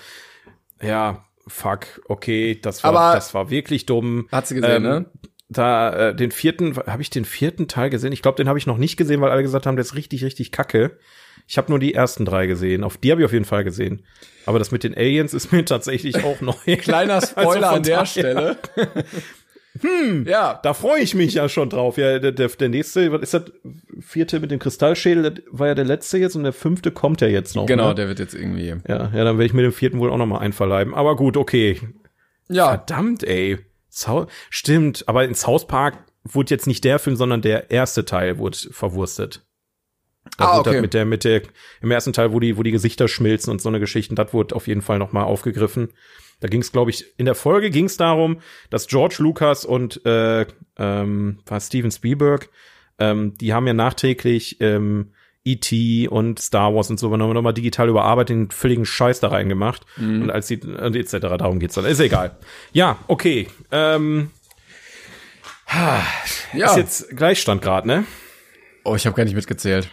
Ja, fuck, okay, das war, aber das war wirklich dumm. Hat sie gesehen, ähm, ne? Da, äh, den vierten, habe ich den vierten Teil gesehen? Ich glaube, den habe ich noch nicht gesehen, weil alle gesagt haben, der ist richtig, richtig kacke. Ich habe nur die ersten drei gesehen. Auf die habe ich auf jeden Fall gesehen. Aber das mit den Aliens ist mir tatsächlich auch neu. Kleiner also Spoiler also an der. Stelle. hm, ja. Da freue ich mich ja schon drauf. Ja, der, der, der nächste, was ist das? Vierte mit dem Kristallschädel, das war ja der letzte jetzt und der fünfte kommt ja jetzt noch. Genau, ne? der wird jetzt irgendwie. Ja, ja, dann werde ich mir den vierten wohl auch noch mal einverleiben. Aber gut, okay. Ja. Verdammt, ey. Stimmt, aber in South Park wurde jetzt nicht der Film, sondern der erste Teil wurde verwurstet. Da ah, okay. mit der, mit der, im ersten Teil, wo die, wo die Gesichter schmilzen und so eine Geschichten, das wurde auf jeden Fall nochmal aufgegriffen. Da ging es, glaube ich, in der Folge ging es darum, dass George Lucas und äh, ähm, war Steven Spielberg, ähm, die haben ja nachträglich ähm, E.T. und Star Wars und so nochmal noch digital überarbeitet, den völligen Scheiß da reingemacht. Mhm. Und als die, und etc. Darum geht's dann. Ist egal. Ja, okay. Ähm, ja. Ist jetzt Gleichstand gerade, ne? Oh, ich habe gar nicht mitgezählt.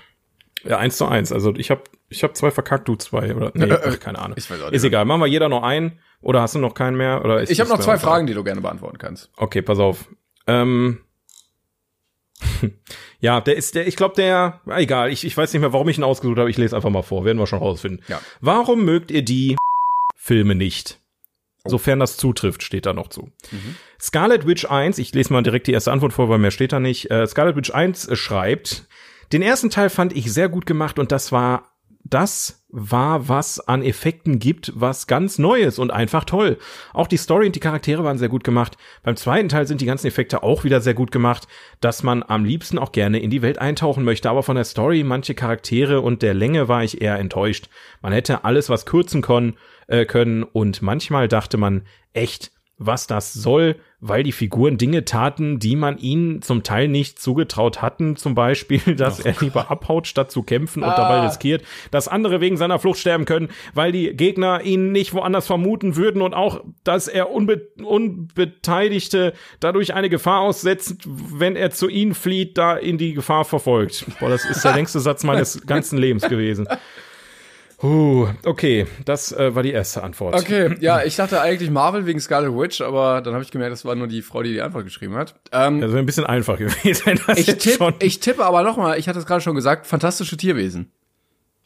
Ja, eins zu eins. Also ich habe ich hab zwei verkackt, du zwei oder nee, äh, ach, keine Ahnung. Ich weiß auch nicht. Ist egal, machen wir jeder noch einen oder hast du noch keinen mehr oder Ich habe noch zwei Fragen, die du gerne beantworten kannst. Okay, pass auf. Ähm, ja, der ist der ich glaube der egal, ich, ich weiß nicht mehr, warum ich ihn ausgesucht habe, ich lese einfach mal vor, werden wir schon rausfinden. Ja. Warum mögt ihr die Filme nicht? Oh. Sofern das zutrifft, steht da noch zu. Mhm. Scarlet Witch 1, ich lese mal direkt die erste Antwort vor, weil mehr steht da nicht. Äh, Scarlet Witch 1 äh, schreibt, den ersten Teil fand ich sehr gut gemacht und das war das war, was an Effekten gibt, was ganz Neues und einfach toll. Auch die Story und die Charaktere waren sehr gut gemacht. Beim zweiten Teil sind die ganzen Effekte auch wieder sehr gut gemacht, dass man am liebsten auch gerne in die Welt eintauchen möchte. Aber von der Story, manche Charaktere und der Länge war ich eher enttäuscht. Man hätte alles was kürzen können, äh, können und manchmal dachte man echt, was das soll, weil die Figuren Dinge taten, die man ihnen zum Teil nicht zugetraut hatten. Zum Beispiel, dass oh er lieber abhaut, statt zu kämpfen und ah. dabei riskiert, dass andere wegen seiner Flucht sterben können, weil die Gegner ihn nicht woanders vermuten würden und auch, dass er Unbe Unbeteiligte dadurch eine Gefahr aussetzt, wenn er zu ihnen flieht, da in die Gefahr verfolgt. Boah, das ist der längste Satz meines ganzen Lebens gewesen. Uh, okay, das äh, war die erste Antwort. Okay, ja, ich dachte eigentlich Marvel wegen Scarlet Witch, aber dann habe ich gemerkt, das war nur die Frau, die die Antwort geschrieben hat. Ähm, also ein bisschen einfach gewesen. Ich, tipp, schon. ich tippe aber noch mal, ich hatte es gerade schon gesagt, fantastische Tierwesen.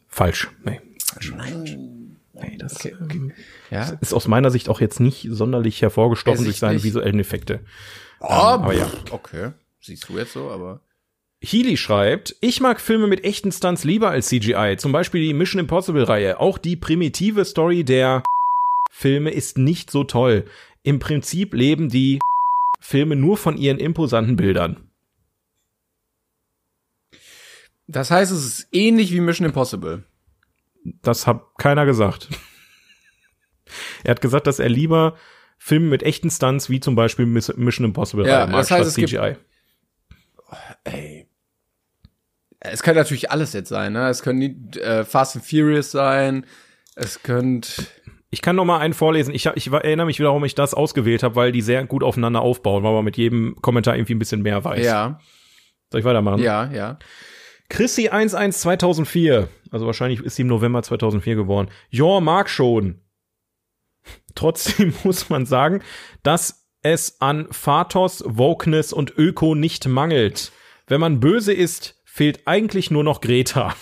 Falsch. Nee. Falsch. Nein. Nee, das okay, okay. Ähm, ja. ist aus meiner Sicht auch jetzt nicht sonderlich hervorgestochen durch seine visuellen Effekte. Oh, ähm, aber ja. Okay. Siehst du jetzt so, aber. Healy schreibt, ich mag Filme mit echten Stunts lieber als CGI, zum Beispiel die Mission Impossible Reihe. Auch die primitive Story der Filme ist nicht so toll. Im Prinzip leben die Filme nur von ihren imposanten Bildern. Das heißt, es ist ähnlich wie Mission Impossible. Das hat keiner gesagt. er hat gesagt, dass er lieber Filme mit echten Stunts wie zum Beispiel Mission Impossible ja, mag das heißt, statt CGI. Gibt, ey, es könnte natürlich alles jetzt sein, ne? Es können äh, Fast and Furious sein. Es könnte ich kann noch mal einen vorlesen. Ich, ich erinnere mich wieder, warum ich das ausgewählt habe, weil die sehr gut aufeinander aufbauen, weil man mit jedem Kommentar irgendwie ein bisschen mehr weiß. Ja. Soll ich weitermachen? Ja, ja. Chrissy 11 2004. Also wahrscheinlich ist sie im November 2004 geboren. Ja, mag schon. Trotzdem muss man sagen, dass es an Phatos, Wokeness und Öko nicht mangelt. Wenn man böse ist, fehlt eigentlich nur noch Greta.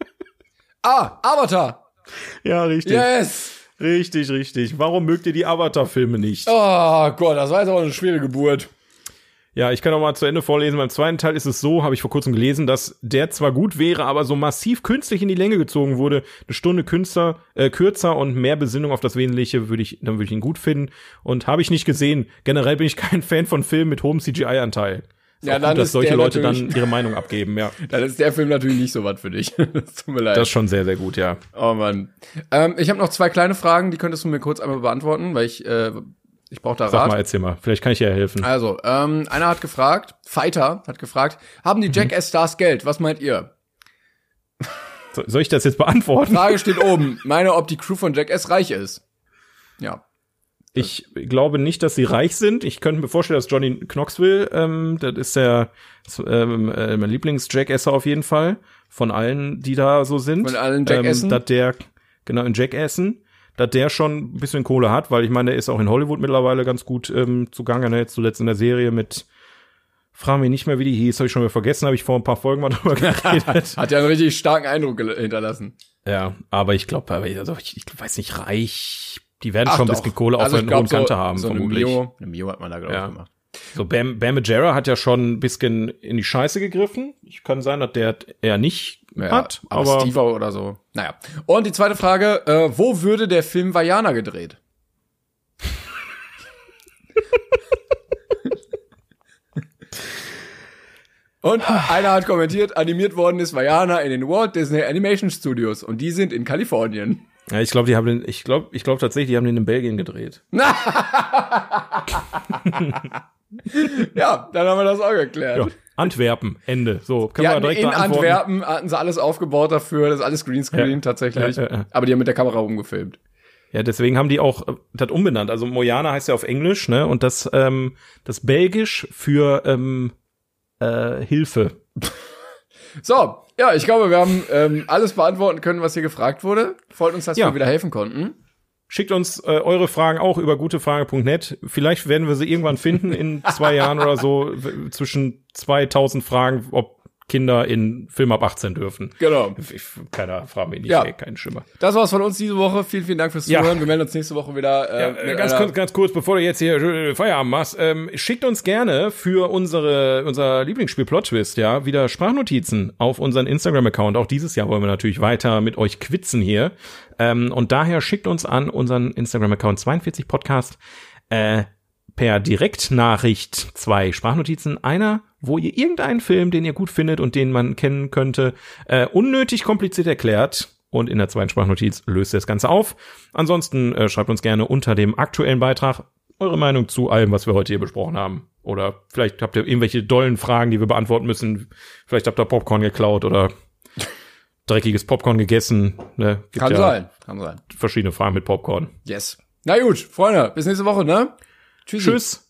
ah, Avatar. Ja, richtig. Yes. Richtig, richtig. Warum mögt ihr die Avatar-Filme nicht? Oh Gott, das war jetzt aber eine schwere Geburt. Ja, ich kann auch mal zu Ende vorlesen. Beim zweiten Teil ist es so, habe ich vor kurzem gelesen, dass der zwar gut wäre, aber so massiv künstlich in die Länge gezogen wurde. Eine Stunde künster, äh, kürzer und mehr Besinnung auf das Wesentliche würde ich, dann würde ich ihn gut finden. Und habe ich nicht gesehen. Generell bin ich kein Fan von Filmen mit hohem CGI-Anteil ja, dann gut, dass solche Leute dann ihre Meinung abgeben, ja. Dann ist der Film natürlich nicht so was für dich. das tut mir leid. Das ist schon sehr, sehr gut, ja. Oh Mann. Ähm, ich habe noch zwei kleine Fragen, die könntest du mir kurz einmal beantworten, weil ich äh, ich brauche da Rat. Sag mal, erzähl mal. Vielleicht kann ich dir ja helfen. Also, ähm, einer hat gefragt, Fighter hat gefragt, haben die mhm. Jackass-Stars Geld? Was meint ihr? Soll ich das jetzt beantworten? Frage steht oben. Meine, ob die Crew von Jackass reich ist. Ja. Ich glaube nicht, dass sie reich sind. Ich könnte mir vorstellen, dass Johnny Knoxville, ähm, das ist der ähm, äh, mein Lieblings-Jackesser auf jeden Fall. Von allen, die da so sind. Von allen Jackassen? Ähm, dass der, genau, in Jackassen, dass der schon ein bisschen Kohle hat, weil ich meine, der ist auch in Hollywood mittlerweile ganz gut ähm, zugange, ne? Jetzt zuletzt in der Serie mit Frag mich nicht mehr, wie die hieß, habe ich schon mal vergessen, habe ich vor ein paar Folgen mal drüber geredet. Hat ja einen richtig starken Eindruck hinterlassen. Ja, aber ich glaube, also ich, ich weiß nicht, reich die werden Ach schon ein bisschen Kohle also auf der hohen Kante so, haben, so vermutlich. Eine Mio, eine Mio hat man da, glaube ja. ich, gemacht. So, Bam, Bam Majera hat ja schon ein bisschen in die Scheiße gegriffen. Ich kann sein, dass der eher nicht ja, hat. Aber, aber Steve oder so. Naja. Und die zweite Frage, äh, wo würde der Film Vajana gedreht? Und einer hat kommentiert, animiert worden ist Vajana in den Walt Disney Animation Studios und die sind in Kalifornien. Ja, ich glaube, die haben den, ich glaube, ich glaube tatsächlich, die haben den in Belgien gedreht. ja, dann haben wir das auch geklärt. Ja. Antwerpen, Ende. So, können wir direkt In Antwerpen hatten sie alles aufgebaut dafür, das ist alles Greenscreen ja. tatsächlich. Ja, Aber die haben mit der Kamera rumgefilmt. Ja, deswegen haben die auch äh, das umbenannt. Also Mojana heißt ja auf Englisch, ne? Und das, ähm, das Belgisch für ähm, äh, Hilfe. So, ja, ich glaube, wir haben ähm, alles beantworten können, was hier gefragt wurde. Freut uns, dass ja. wir wieder helfen konnten. Schickt uns äh, eure Fragen auch über gutefrage.net. Vielleicht werden wir sie irgendwann finden in zwei Jahren oder so zwischen 2000 Fragen, ob Kinder in Film ab 18 dürfen. Genau. Ich, keiner fragt mich nicht, ja. ey, kein Schimmer. Das war's von uns diese Woche. Vielen, vielen Dank fürs Zuhören. Ja. Wir melden uns nächste Woche wieder. Äh, ja, ganz, kurz, ganz kurz, bevor du jetzt hier äh, Feierabend machst, ähm, schickt uns gerne für unsere unser Lieblingsspiel Plot Twist, ja, wieder Sprachnotizen auf unseren Instagram-Account. Auch dieses Jahr wollen wir natürlich weiter mit euch quitzen hier. Ähm, und daher schickt uns an unseren Instagram-Account 42 Podcast äh, per Direktnachricht zwei Sprachnotizen. Einer wo ihr irgendeinen Film, den ihr gut findet und den man kennen könnte, äh, unnötig kompliziert erklärt und in der zweiten Sprachnotiz löst ihr das Ganze auf. Ansonsten äh, schreibt uns gerne unter dem aktuellen Beitrag eure Meinung zu allem, was wir heute hier besprochen haben. Oder vielleicht habt ihr irgendwelche dollen Fragen, die wir beantworten müssen. Vielleicht habt ihr Popcorn geklaut oder dreckiges Popcorn gegessen. Ne? Gibt kann ja sein, kann sein. Verschiedene Fragen mit Popcorn. Yes. Na gut, Freunde, bis nächste Woche, ne? Tschüssi. Tschüss.